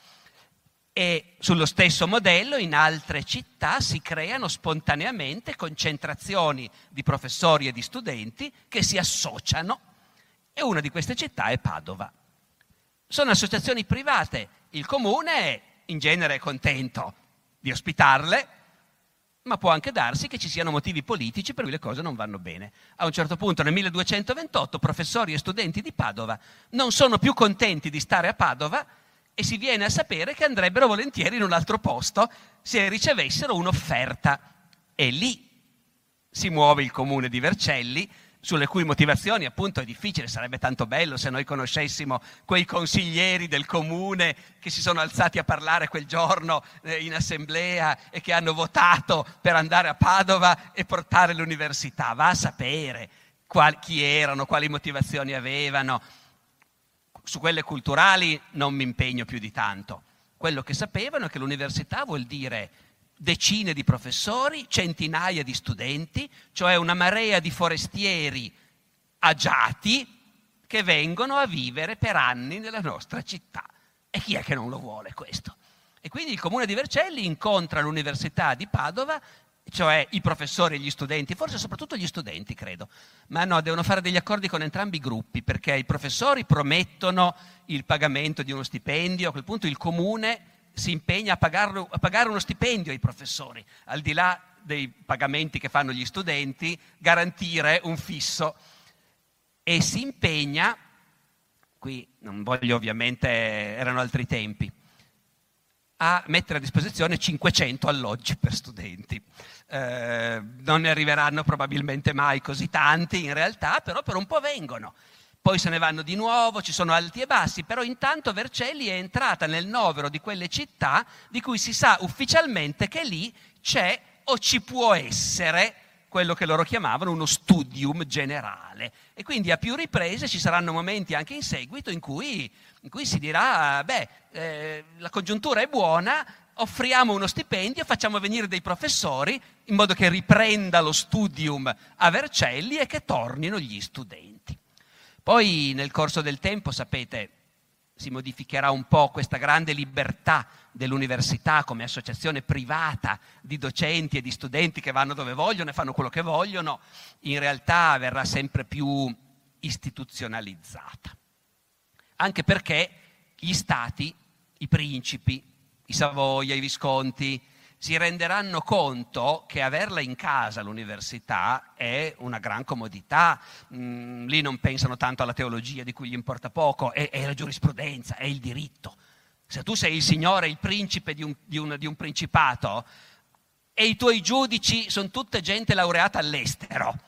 e sullo stesso modello in altre città si creano spontaneamente concentrazioni di professori e di studenti che si associano e una di queste città è Padova. Sono associazioni private, il comune in genere è contento di ospitarle, ma può anche darsi che ci siano motivi politici per cui le cose non vanno bene. A un certo punto, nel 1228, professori e studenti di Padova non sono più contenti di stare a Padova e si viene a sapere che andrebbero volentieri in un altro posto se ricevessero un'offerta. E lì si muove il comune di Vercelli, sulle cui motivazioni appunto è difficile, sarebbe tanto bello se noi conoscessimo quei consiglieri del comune che si sono alzati a parlare quel giorno eh, in assemblea e che hanno votato per andare a Padova e portare l'università. Va a sapere qual- chi erano, quali motivazioni avevano. Su quelle culturali non mi impegno più di tanto. Quello che sapevano è che l'università vuol dire decine di professori, centinaia di studenti, cioè una marea di forestieri agiati che vengono a vivere per anni nella nostra città. E chi è che non lo vuole questo? E quindi il comune di Vercelli incontra l'Università di Padova, cioè i professori e gli studenti, forse soprattutto gli studenti, credo, ma no, devono fare degli accordi con entrambi i gruppi, perché i professori promettono il pagamento di uno stipendio, a quel punto il comune si impegna a, pagarlo, a pagare uno stipendio ai professori, al di là dei pagamenti che fanno gli studenti, garantire un fisso. E si impegna, qui non voglio ovviamente, erano altri tempi, a mettere a disposizione 500 alloggi per studenti. Eh, non ne arriveranno probabilmente mai così tanti in realtà, però per un po' vengono poi se ne vanno di nuovo, ci sono alti e bassi, però intanto Vercelli è entrata nel novero di quelle città di cui si sa ufficialmente che lì c'è o ci può essere quello che loro chiamavano uno studium generale. E quindi a più riprese ci saranno momenti anche in seguito in cui, in cui si dirà, beh, eh, la congiuntura è buona, offriamo uno stipendio, facciamo venire dei professori in modo che riprenda lo studium a Vercelli e che tornino gli studenti. Poi nel corso del tempo, sapete, si modificherà un po' questa grande libertà dell'università come associazione privata di docenti e di studenti che vanno dove vogliono e fanno quello che vogliono, in realtà verrà sempre più istituzionalizzata. Anche perché gli stati, i principi, i Savoia, i Visconti, si renderanno conto che averla in casa l'università è una gran comodità. Mm, lì non pensano tanto alla teologia di cui gli importa poco, è, è, la giurisprudenza, è il diritto. Se tu sei il signore, il principe di un, di un, di un principato e i tuoi giudici sono tutte gente laureata all'estero,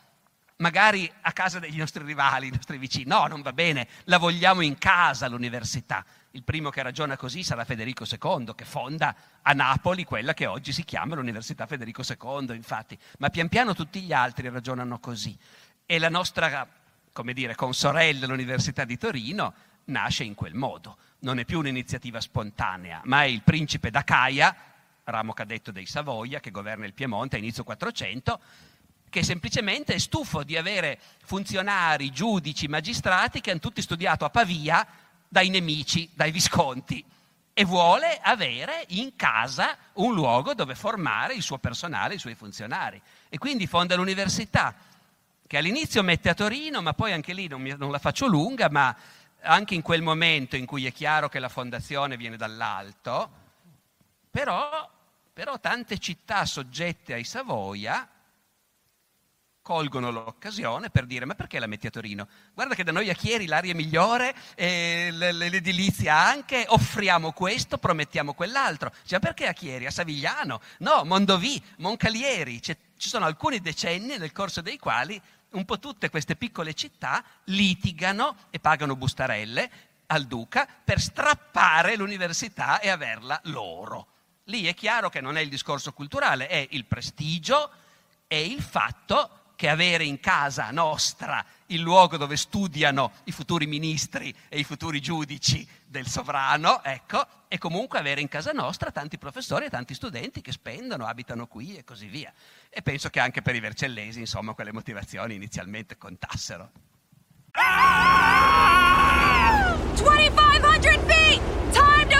magari a casa degli nostri rivali, i nostri vicini. No, non va bene, la vogliamo in casa l'università. Il primo che ragiona così sarà Federico II, che fonda a Napoli quella che oggi si chiama l'Università Federico II, infatti. Ma pian piano tutti gli altri ragionano così. E la nostra, come dire, consorella, l'Università di Torino, nasce in quel modo. Non è più un'iniziativa spontanea, ma è il principe d'Acaia, ramo cadetto dei Savoia, che governa il Piemonte a inizio 400, che semplicemente è stufo di avere funzionari, giudici, magistrati che hanno tutti studiato a Pavia dai nemici, dai visconti, e vuole avere in casa un luogo dove formare il suo personale, i suoi funzionari. E quindi fonda l'università, che all'inizio mette a Torino, ma poi anche lì non, mi, non la faccio lunga, ma anche in quel momento in cui è chiaro che la fondazione viene dall'alto, però, però tante città soggette ai Savoia colgono l'occasione per dire ma perché la metti a Torino? Guarda che da noi a Chieri l'aria è migliore, eh, l'edilizia anche, offriamo questo, promettiamo quell'altro. Cioè perché a Chieri? A Savigliano? No, Mondovì, Moncalieri. C'è, ci sono alcuni decenni nel corso dei quali un po' tutte queste piccole città litigano e pagano bustarelle al duca per strappare l'università e averla loro. Lì è chiaro che non è il discorso culturale, è il prestigio, è il fatto che avere in casa nostra il luogo dove studiano i futuri ministri e i futuri giudici del sovrano, ecco, e comunque avere in casa nostra tanti professori e tanti studenti che spendono, abitano qui e così via. E penso che anche per i vercellesi, insomma, quelle motivazioni inizialmente contassero. Ah! 2500 feet! Time to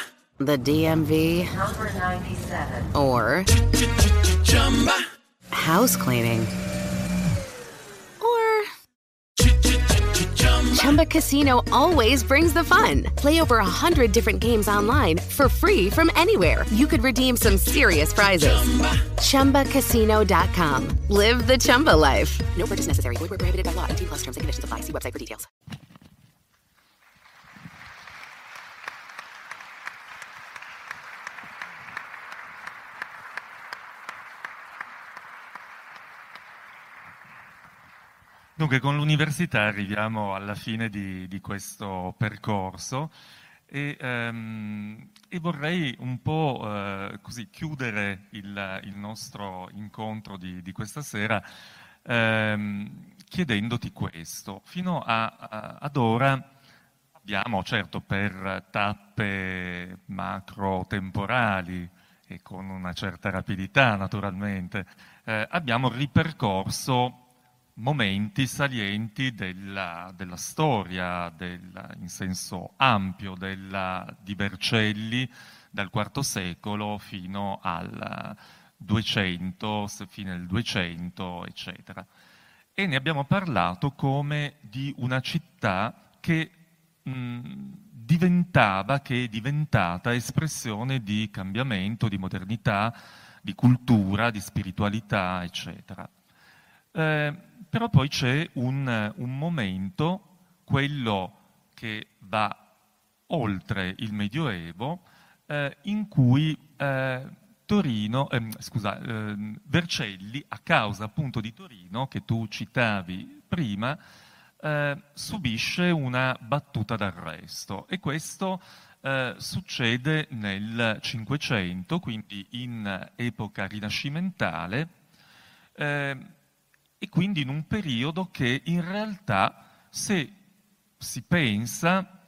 the DMV or house cleaning or Chumba Casino always brings the fun. Play over a hundred different games online for free from anywhere. You could redeem some serious prizes. Chumba. ChumbaCasino.com. Live the Chumba life. No purchase necessary. Void where prohibited by law. T plus terms and conditions apply. See website for details. Dunque, con l'università arriviamo alla fine di, di questo percorso e, ehm, e, vorrei un po' eh, così chiudere il, il, nostro incontro di, di questa sera ehm, chiedendoti questo. Fino a, a, ad ora abbiamo, certo, per tappe macro-temporali e con una certa rapidità naturalmente, eh, abbiamo ripercorso momenti salienti della, della storia, della, in senso ampio, della, di Vercelli dal IV secolo fino al 200, fino al 200, eccetera. E ne abbiamo parlato come di una città che mh, diventava, che è diventata espressione di cambiamento, di modernità, di cultura, di spiritualità, eccetera. Eh, però poi c'è un, un, momento, quello che va oltre il Medioevo, eh, in cui eh, Torino, ehm, scusa, ehm, Vercelli, a causa appunto di Torino, che tu citavi prima, eh, subisce una battuta d'arresto. E questo eh, succede nel Cinquecento, quindi in epoca rinascimentale, eh, e quindi in un periodo che in realtà, se si pensa,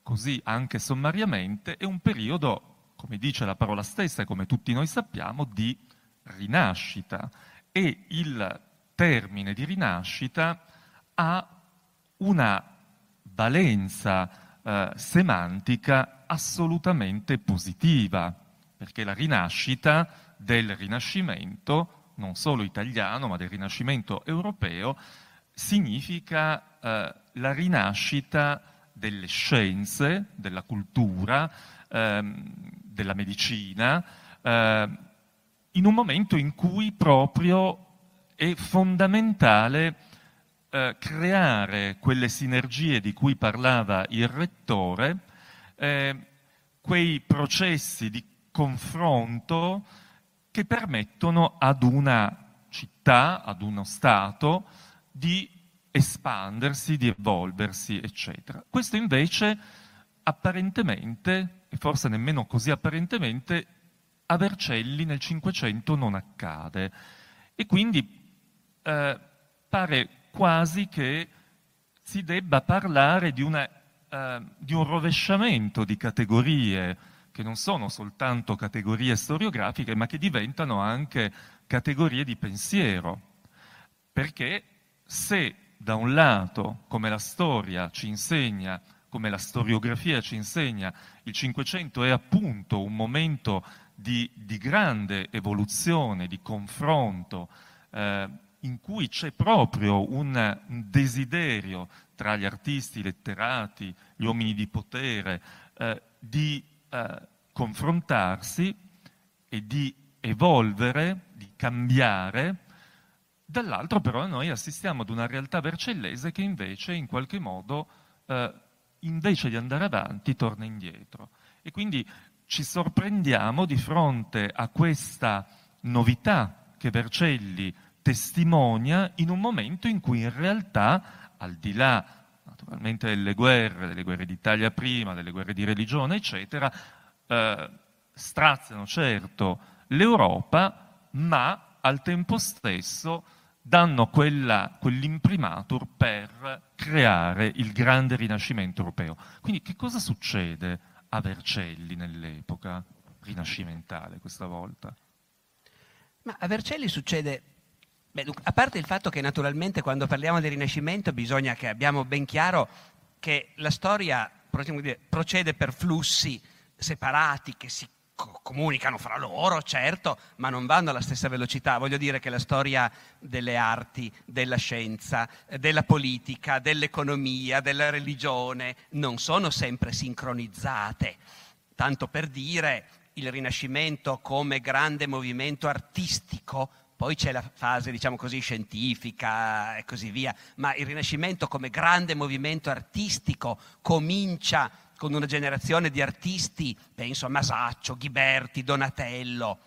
così anche sommariamente, è un periodo, come dice la parola stessa e come tutti noi sappiamo, di rinascita. E il termine di rinascita ha una valenza eh, semantica assolutamente positiva, perché la rinascita del Rinascimento non solo italiano, ma del Rinascimento europeo, significa eh, la rinascita delle scienze, della cultura, ehm, della medicina, eh, in un momento in cui proprio è fondamentale eh, creare quelle sinergie di cui parlava il rettore, eh, quei processi di confronto che permettono ad una città, ad uno Stato, di espandersi, di evolversi, eccetera. Questo invece apparentemente, e forse nemmeno così apparentemente, a Vercelli nel Cinquecento non accade. E quindi eh, pare quasi che si debba parlare di, una, eh, di un rovesciamento di categorie che non sono soltanto categorie storiografiche, ma che diventano anche categorie di pensiero. Perché se da un lato, come la storia ci insegna, come la storiografia ci insegna, il Cinquecento è appunto un momento di, di grande evoluzione, di confronto, eh, in cui c'è proprio un, desiderio tra gli artisti, i letterati, gli uomini di potere, eh, di eh, confrontarsi e di evolvere, di cambiare, dall'altro però noi assistiamo ad una realtà vercellese che invece in qualche modo, eh, invece di andare avanti, torna indietro. E quindi ci sorprendiamo di fronte a questa novità che Vercelli testimonia in un momento in cui in realtà, al di là naturalmente delle guerre, delle guerre d'Italia prima, delle guerre di religione, eccetera, eh, straziano certo l'Europa, ma al tempo stesso danno quella, quell'imprimatur per creare il grande rinascimento europeo. Quindi che cosa succede a Vercelli nell'epoca rinascimentale questa volta? Ma a Vercelli succede Beh, a parte il fatto che naturalmente quando parliamo del Rinascimento bisogna che abbiamo ben chiaro che la storia procede per flussi separati che si comunicano fra loro, certo, ma non vanno alla stessa velocità. Voglio dire che la storia delle arti, della scienza, della politica, dell'economia, della religione non sono sempre sincronizzate. Tanto per dire, il Rinascimento come grande movimento artistico, poi c'è la fase, diciamo così, scientifica e così via, ma il Rinascimento come grande movimento artistico comincia con una generazione di artisti, penso a Masaccio, Ghiberti, Donatello,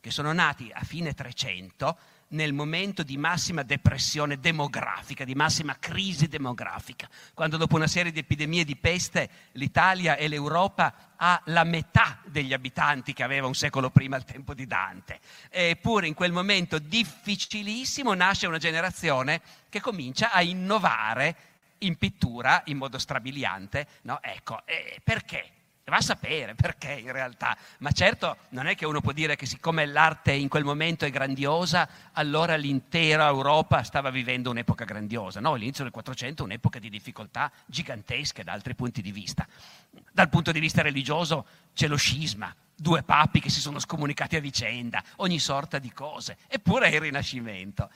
che sono nati a fine 300 nel momento di massima depressione demografica, di massima crisi demografica, quando dopo una serie di epidemie di peste l'Italia e l'Europa ha la metà degli abitanti che aveva un secolo prima al tempo di Dante. Eppure in quel momento difficilissimo nasce una generazione che comincia a innovare in pittura in modo strabiliante. No? Ecco, eh, perché? Va a sapere perché in realtà, ma certo non è che uno può dire che siccome l'arte in quel momento è grandiosa, allora l'intera Europa stava vivendo un'epoca grandiosa. No, all'inizio del 400 un'epoca di difficoltà gigantesche da altri punti di vista. Dal punto di vista religioso c'è lo scisma, due papi che si sono scomunicati a vicenda, ogni sorta di cose, eppure è il Rinascimento.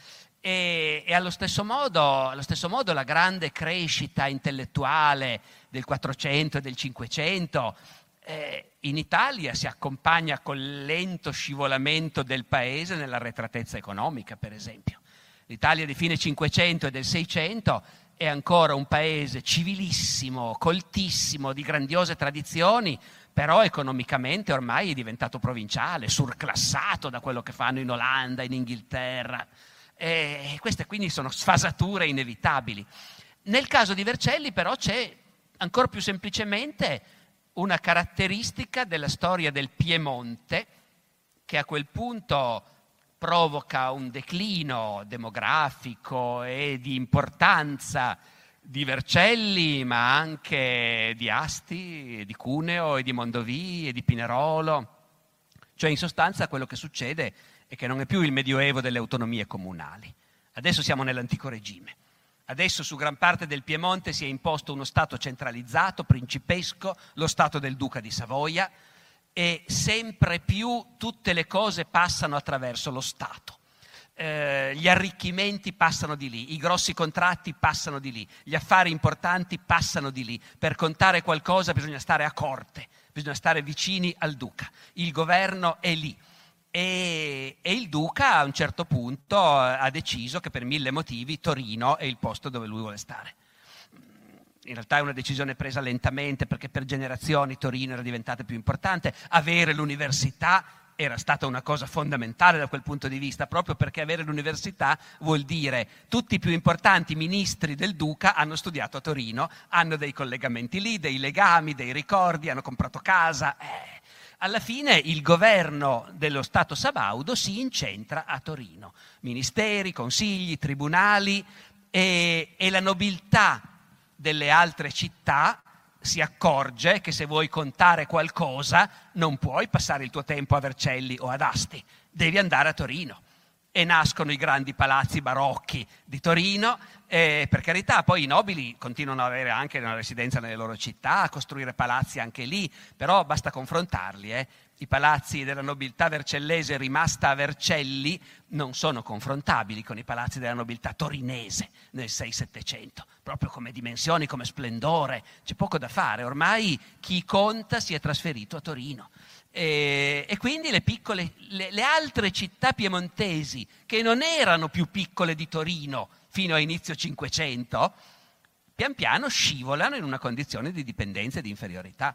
E, e allo, stesso modo, allo, stesso modo, la grande crescita intellettuale del 400 e del 500 eh, in Italia si accompagna col lento scivolamento del paese nell'arretratezza economica, per esempio. L'Italia di fine 500 e del 600 è ancora un paese civilissimo, coltissimo, di grandiose tradizioni, però economicamente ormai è diventato provinciale, surclassato da quello che fanno in Olanda, in Inghilterra. E queste quindi sono sfasature inevitabili. Nel caso di Vercelli però c'è ancora più semplicemente una caratteristica della storia del Piemonte che a quel punto provoca un declino demografico e di importanza di Vercelli, ma anche di Asti, di Cuneo, e di Mondovì, e di Pinerolo. Cioè in sostanza quello che succede e che non è più il medioevo delle autonomie comunali. Adesso siamo nell'antico regime. Adesso su gran parte del Piemonte si è imposto uno Stato centralizzato, principesco, lo Stato del Duca di Savoia e sempre più tutte le cose passano attraverso lo Stato. Eh, gli arricchimenti passano di lì, i grossi contratti passano di lì, gli affari importanti passano di lì. Per contare qualcosa bisogna stare a corte, bisogna stare vicini al duca. Il governo è lì. E, e, il duca a un certo punto eh, ha deciso che per mille motivi Torino è il posto dove lui vuole stare. In realtà è una decisione presa lentamente perché per generazioni Torino era diventata più importante, avere l'università era stata una cosa fondamentale da quel punto di vista, proprio perché avere l'università vuol dire tutti i più importanti ministri del duca hanno studiato a Torino, hanno dei collegamenti lì, dei legami, dei ricordi, hanno comprato casa. Eh alla fine il governo dello Stato Sabaudo si incentra a Torino. Ministeri, consigli, tribunali e, e la nobiltà delle altre città si accorge che se vuoi contare qualcosa non puoi passare il tuo tempo a Vercelli o ad Asti, devi andare a Torino e nascono i grandi palazzi barocchi di Torino. E per carità, poi i nobili continuano ad avere anche una residenza nelle loro città, a costruire palazzi anche lì, però basta confrontarli. Eh. I palazzi della nobiltà vercellese rimasta a Vercelli non sono confrontabili con i palazzi della nobiltà torinese nel 6-700, proprio come dimensioni, come splendore, c'è poco da fare. Ormai chi conta si è trasferito a Torino. E, e quindi le, piccole, le, le altre città piemontesi, che non erano più piccole di Torino fino a inizio Cinquecento, pian piano scivolano in una condizione di dipendenza e di inferiorità.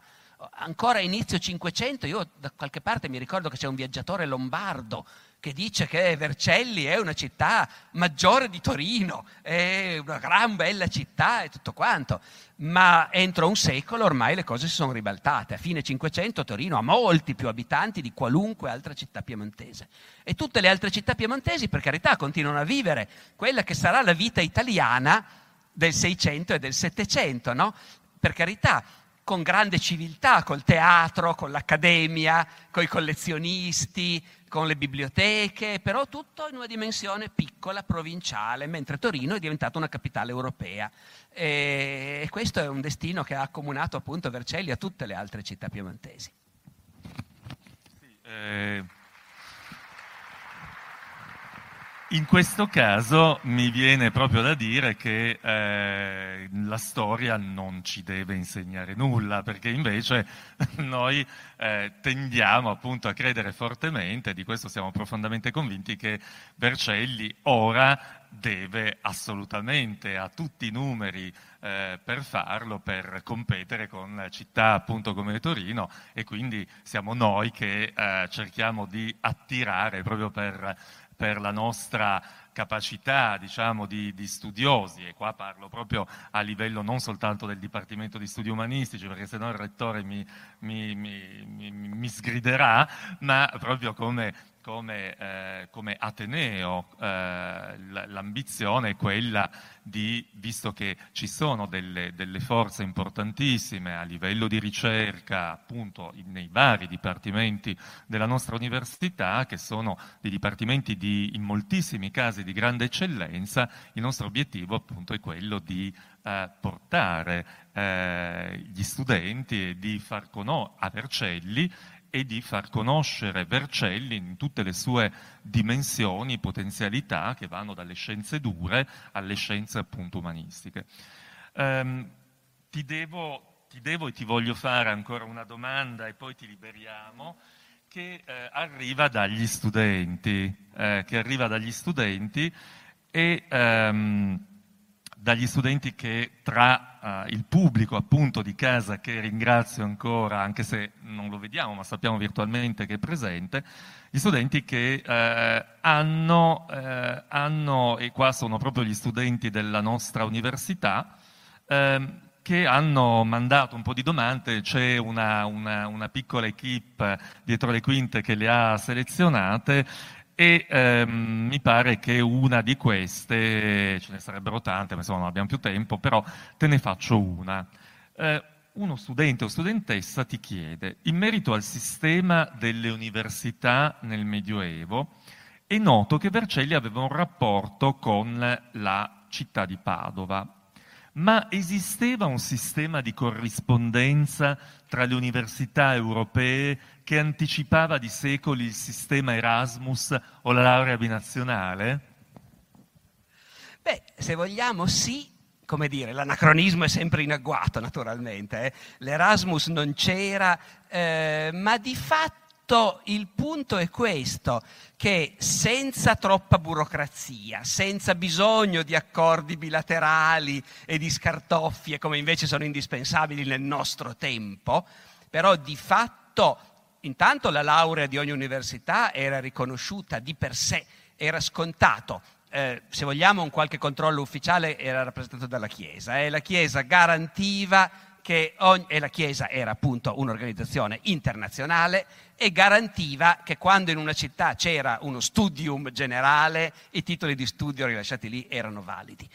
Ancora a inizio Cinquecento, io da qualche parte mi ricordo che c'è un viaggiatore lombardo che dice che Vercelli è una città maggiore di Torino, è una gran bella città e tutto quanto, ma entro un secolo ormai le cose si sono ribaltate. A fine Cinquecento Torino ha molti più abitanti di qualunque altra città piemontese e tutte le altre città piemontesi, per carità, continuano a vivere quella che sarà la vita italiana del Seicento e del Settecento, no? Per carità, con grande civiltà, col teatro, con l'accademia, con i collezionisti, con le biblioteche, però tutto in una dimensione piccola, provinciale, mentre Torino è diventata una capitale europea. E questo è un destino che ha accomunato appunto Vercelli a tutte le altre città piemontesi. Sì, eh In questo caso mi viene proprio da dire che eh, la storia non ci deve insegnare nulla, perché invece noi eh, tendiamo appunto a credere fortemente, di questo siamo profondamente convinti, che Vercelli ora deve assolutamente a tutti i numeri eh, per farlo, per competere con città appunto come Torino e quindi siamo noi che eh, cerchiamo di attirare proprio per per la nostra capacità diciamo, di, di, studiosi, e qua parlo proprio a livello non soltanto del Dipartimento di Studi Umanistici, perché se no il Rettore mi, mi, mi, mi sgriderà, ma proprio come come, eh, come Ateneo eh, l'ambizione è quella di, visto che ci sono delle, delle, forze importantissime a livello di ricerca appunto nei vari dipartimenti della nostra università, che sono dei dipartimenti di, in moltissimi casi di grande eccellenza, il nostro obiettivo appunto è quello di eh, portare eh, gli studenti e di far conoscere a Vercelli e di far conoscere Vercelli in tutte le sue dimensioni, potenzialità che vanno dalle scienze dure alle scienze appunto umanistiche. Um, ti, devo, ti, devo, e ti voglio fare ancora una domanda e poi ti liberiamo, che eh, arriva dagli studenti, eh, che arriva dagli studenti e um, dagli studenti che tra uh, il pubblico appunto di casa, che ringrazio ancora, anche se non lo vediamo, ma sappiamo virtualmente che è presente, gli studenti che eh, hanno, eh, hanno, e qua sono proprio gli studenti della nostra università, eh, che hanno mandato un po' di domande, c'è una, una, una piccola equip dietro le quinte che le ha selezionate e ehm, mi pare che una di queste, ce ne sarebbero tante, ma insomma non abbiamo più tempo, però te ne faccio una. Eh, uno studente o studentessa ti chiede, in merito al sistema delle università nel Medioevo, è noto che Vercelli aveva un rapporto con la città di Padova, ma esisteva un sistema di corrispondenza tra le università europee che anticipava di secoli il sistema Erasmus o la laurea binazionale? Beh, se vogliamo sì, come dire, l'anacronismo è sempre in agguato naturalmente, eh? l'Erasmus non c'era, eh, ma di fatto il punto è questo, che senza troppa burocrazia, senza bisogno di accordi bilaterali e di scartoffie come invece sono indispensabili nel nostro tempo, però di fatto intanto la laurea di ogni università era riconosciuta di per sé, era scontato. Eh, se vogliamo un qualche controllo ufficiale era rappresentato dalla Chiesa e eh? la Chiesa garantiva che ogni, e la Chiesa era appunto un'organizzazione internazionale e garantiva che quando in una città c'era uno studium generale, i titoli di studio rilasciati lì erano validi.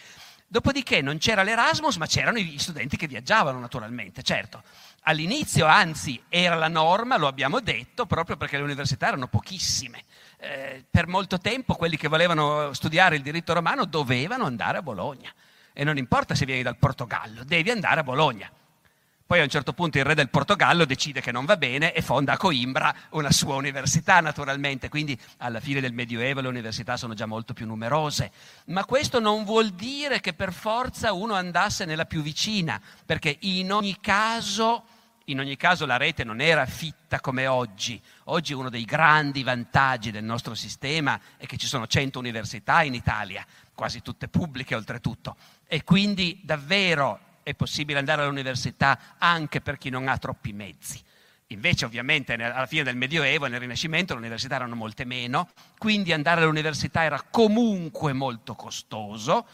Dopodiché non c'era l'Erasmus, ma c'erano gli studenti che viaggiavano naturalmente, certo. All'inizio, anzi, era la norma, lo abbiamo detto, proprio perché le università erano pochissime. Eh, per molto tempo quelli che volevano studiare il diritto romano dovevano andare a Bologna. E non importa se vieni dal Portogallo, devi andare a Bologna. Poi a un certo punto il re del Portogallo decide che non va bene e fonda a Coimbra una sua università naturalmente, quindi alla fine del Medioevo le università sono già molto più numerose. Ma questo non vuol dire che per forza uno andasse nella più vicina, perché in ogni caso, in ogni caso la rete non era fitta come oggi. Oggi uno dei grandi vantaggi del nostro sistema è che ci sono 100 università in Italia, quasi tutte pubbliche oltretutto. E quindi davvero è possibile andare all'università anche per chi non ha troppi mezzi. Invece ovviamente alla fine del Medioevo e nel Rinascimento le università erano molte meno, quindi andare all'università era comunque molto costoso.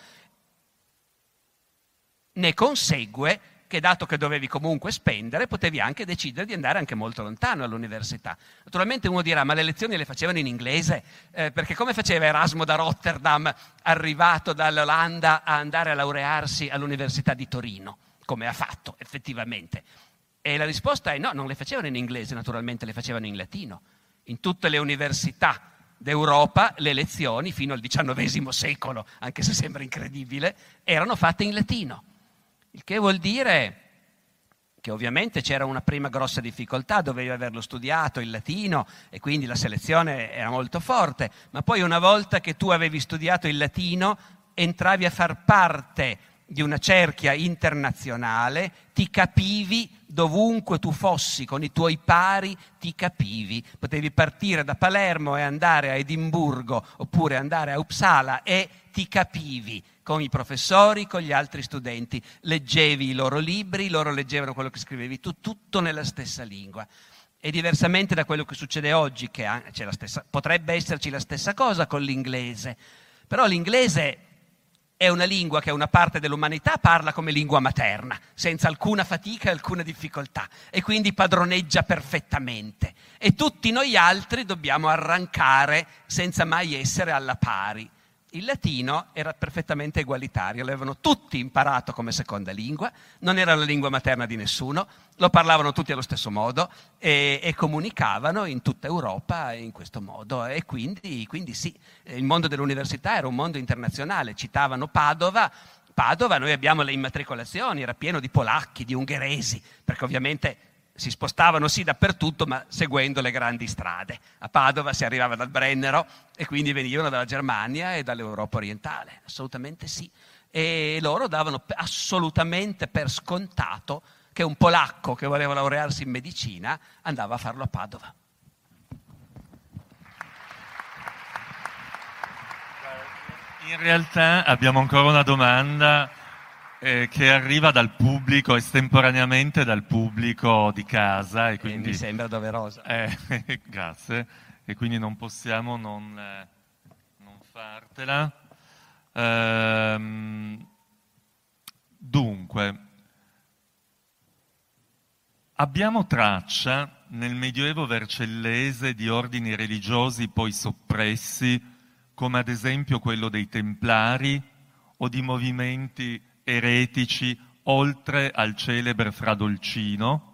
Ne consegue che dato che dovevi comunque spendere, potevi anche decidere di andare anche molto lontano all'università. Naturalmente uno dirà, ma le lezioni le facevano in inglese, eh, perché come faceva Erasmo da Rotterdam, arrivato dall'Olanda, a andare a laurearsi all'Università di Torino, come ha fatto effettivamente? E la risposta è no, non le facevano in inglese, naturalmente le facevano in latino. In tutte le università d'Europa le lezioni fino al XIX secolo, anche se sembra incredibile, erano fatte in latino. Il che vuol dire che ovviamente c'era una prima grossa difficoltà, dovevi averlo studiato il latino e quindi la selezione era molto forte, ma poi una volta che tu avevi studiato il latino entravi a far parte di una cerchia internazionale, ti capivi dovunque tu fossi con i tuoi pari, ti capivi. Potevi partire da Palermo e andare a Edimburgo oppure andare a Uppsala e ti capivi con i professori, con gli altri studenti. Leggevi i loro libri, loro leggevano quello che scrivevi tu, tutto nella stessa lingua. E diversamente da quello che succede oggi, che stessa, potrebbe esserci la stessa cosa con l'inglese, però l'inglese è una lingua che una parte dell'umanità parla come lingua materna, senza alcuna fatica e alcuna difficoltà, e quindi padroneggia perfettamente. E tutti noi altri dobbiamo arrancare senza mai essere alla pari. Il latino era perfettamente egualitario, l'avevano tutti imparato come seconda lingua, non era la lingua materna di nessuno, lo parlavano tutti allo stesso modo e, e comunicavano in tutta Europa in questo modo. E quindi, quindi sì, il mondo dell'università era un mondo internazionale, citavano Padova, Padova, noi abbiamo le immatricolazioni, era pieno di polacchi, di ungheresi, perché ovviamente si spostavano sì dappertutto, ma seguendo le grandi strade. A Padova si arrivava dal Brennero e quindi venivano dalla Germania e dall'Europa orientale, assolutamente sì. E loro davano assolutamente per scontato che un polacco che voleva laurearsi in medicina andava a farlo a Padova. In realtà abbiamo ancora una domanda eh, che arriva dal pubblico, estemporaneamente dal pubblico di casa. E quindi, eh, mi sembra doverosa. Eh, grazie, e quindi non possiamo non, eh, non fartela. Ehm, dunque, abbiamo traccia nel Medioevo vercellese di ordini religiosi poi soppressi, come ad esempio quello dei Templari o di movimenti eretici oltre al celebre Fradolcino.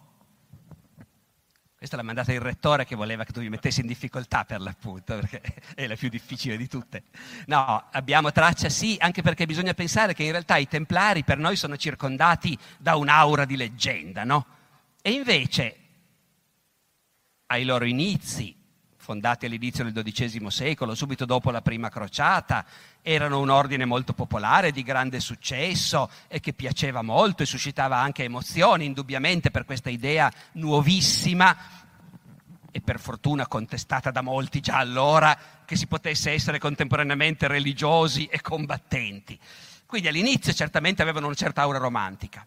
Questa l'ha mandata il rettore che voleva che tu mi mettessi in difficoltà per l'appunto, perché è la più difficile di tutte. No, abbiamo traccia sì, anche perché bisogna pensare che in realtà i templari per noi sono circondati da un'aura di leggenda, no? E invece ai loro inizi, fondati all'inizio del XII secolo, subito dopo la prima crociata, erano un ordine molto popolare, di grande successo e che piaceva molto e suscitava anche emozioni, indubbiamente, per questa idea nuovissima e per fortuna contestata da molti già allora, che si potesse essere contemporaneamente religiosi e combattenti. Quindi all'inizio certamente avevano una certa aura romantica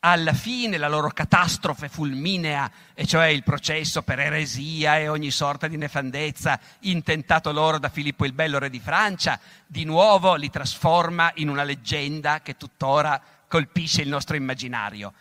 alla fine la loro catastrofe fulminea, e cioè il processo per eresia e ogni sorta di nefandezza intentato loro da Filippo il Bello, re di Francia, di nuovo li trasforma in una leggenda che tuttora colpisce il nostro immaginario.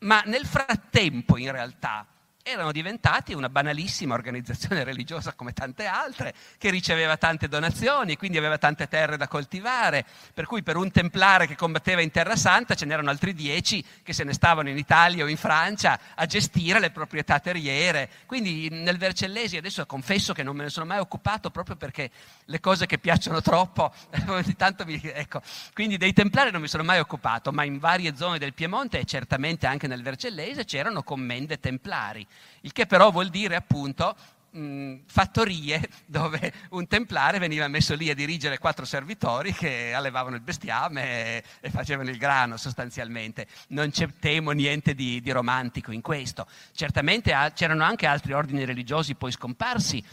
Ma nel frattempo, in realtà, erano diventati una banalissima organizzazione religiosa come tante altre, che riceveva tante donazioni, quindi aveva tante terre da coltivare, per cui per un templare che combatteva in Terra Santa ce n'erano altri dieci che se ne stavano in Italia o in Francia a gestire le proprietà terriere. Quindi nel Vercellesi, adesso confesso che non me ne sono mai occupato proprio perché le cose che piacciono troppo, ogni tanto mi... Ecco, quindi dei templari non mi sono mai occupato, ma in varie zone del Piemonte e certamente anche nel Vercellese c'erano commende templari il che però vuol dire appunto fattorie dove un templare veniva messo lì a dirigere quattro servitori che allevavano il bestiame e, e facevano il grano sostanzialmente. Non c'è temo niente di, di romantico in questo. Certamente a, c'erano anche altri ordini religiosi poi scomparsi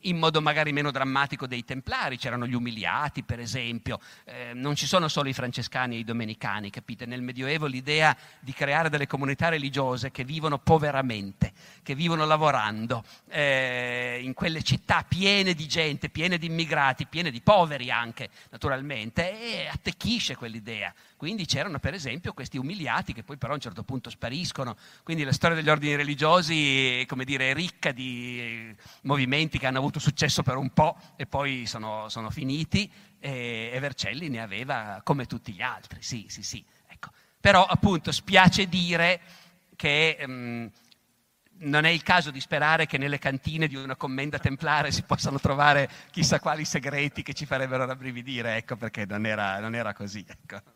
in modo magari meno drammatico dei templari, c'erano gli umiliati per esempio, eh, non ci sono solo i francescani e i domenicani, capite? Nel Medioevo l'idea di creare delle comunità religiose che vivono poveramente, che vivono lavorando, eh, in quelle città piene di gente, piene di immigrati, piene di poveri anche, naturalmente, e attecchisce quell'idea. Quindi c'erano per esempio questi umiliati che poi però a un certo punto spariscono. Quindi la storia degli ordini religiosi, come dire, è ricca di movimenti che hanno avuto successo per un po' e poi sono, sono finiti e, e Vercelli ne aveva come tutti gli altri, sì, sì, sì. Ecco. Però appunto spiace dire che... Um, non è il caso di sperare che nelle cantine di una commenda templare si possano trovare chissà quali segreti che ci farebbero rabbrividire, ecco perché non era, non era così. Ecco.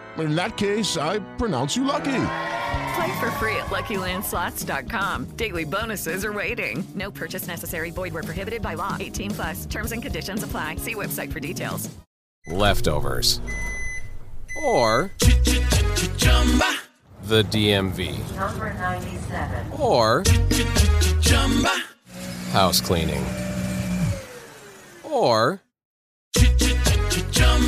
In that case, I pronounce you lucky. Play for free at LuckyLandSlots.com. Daily bonuses are waiting. No purchase necessary. Void where prohibited by law. 18 plus. Terms and conditions apply. See website for details. Leftovers. Or the DMV. Number 97. Or house cleaning. Or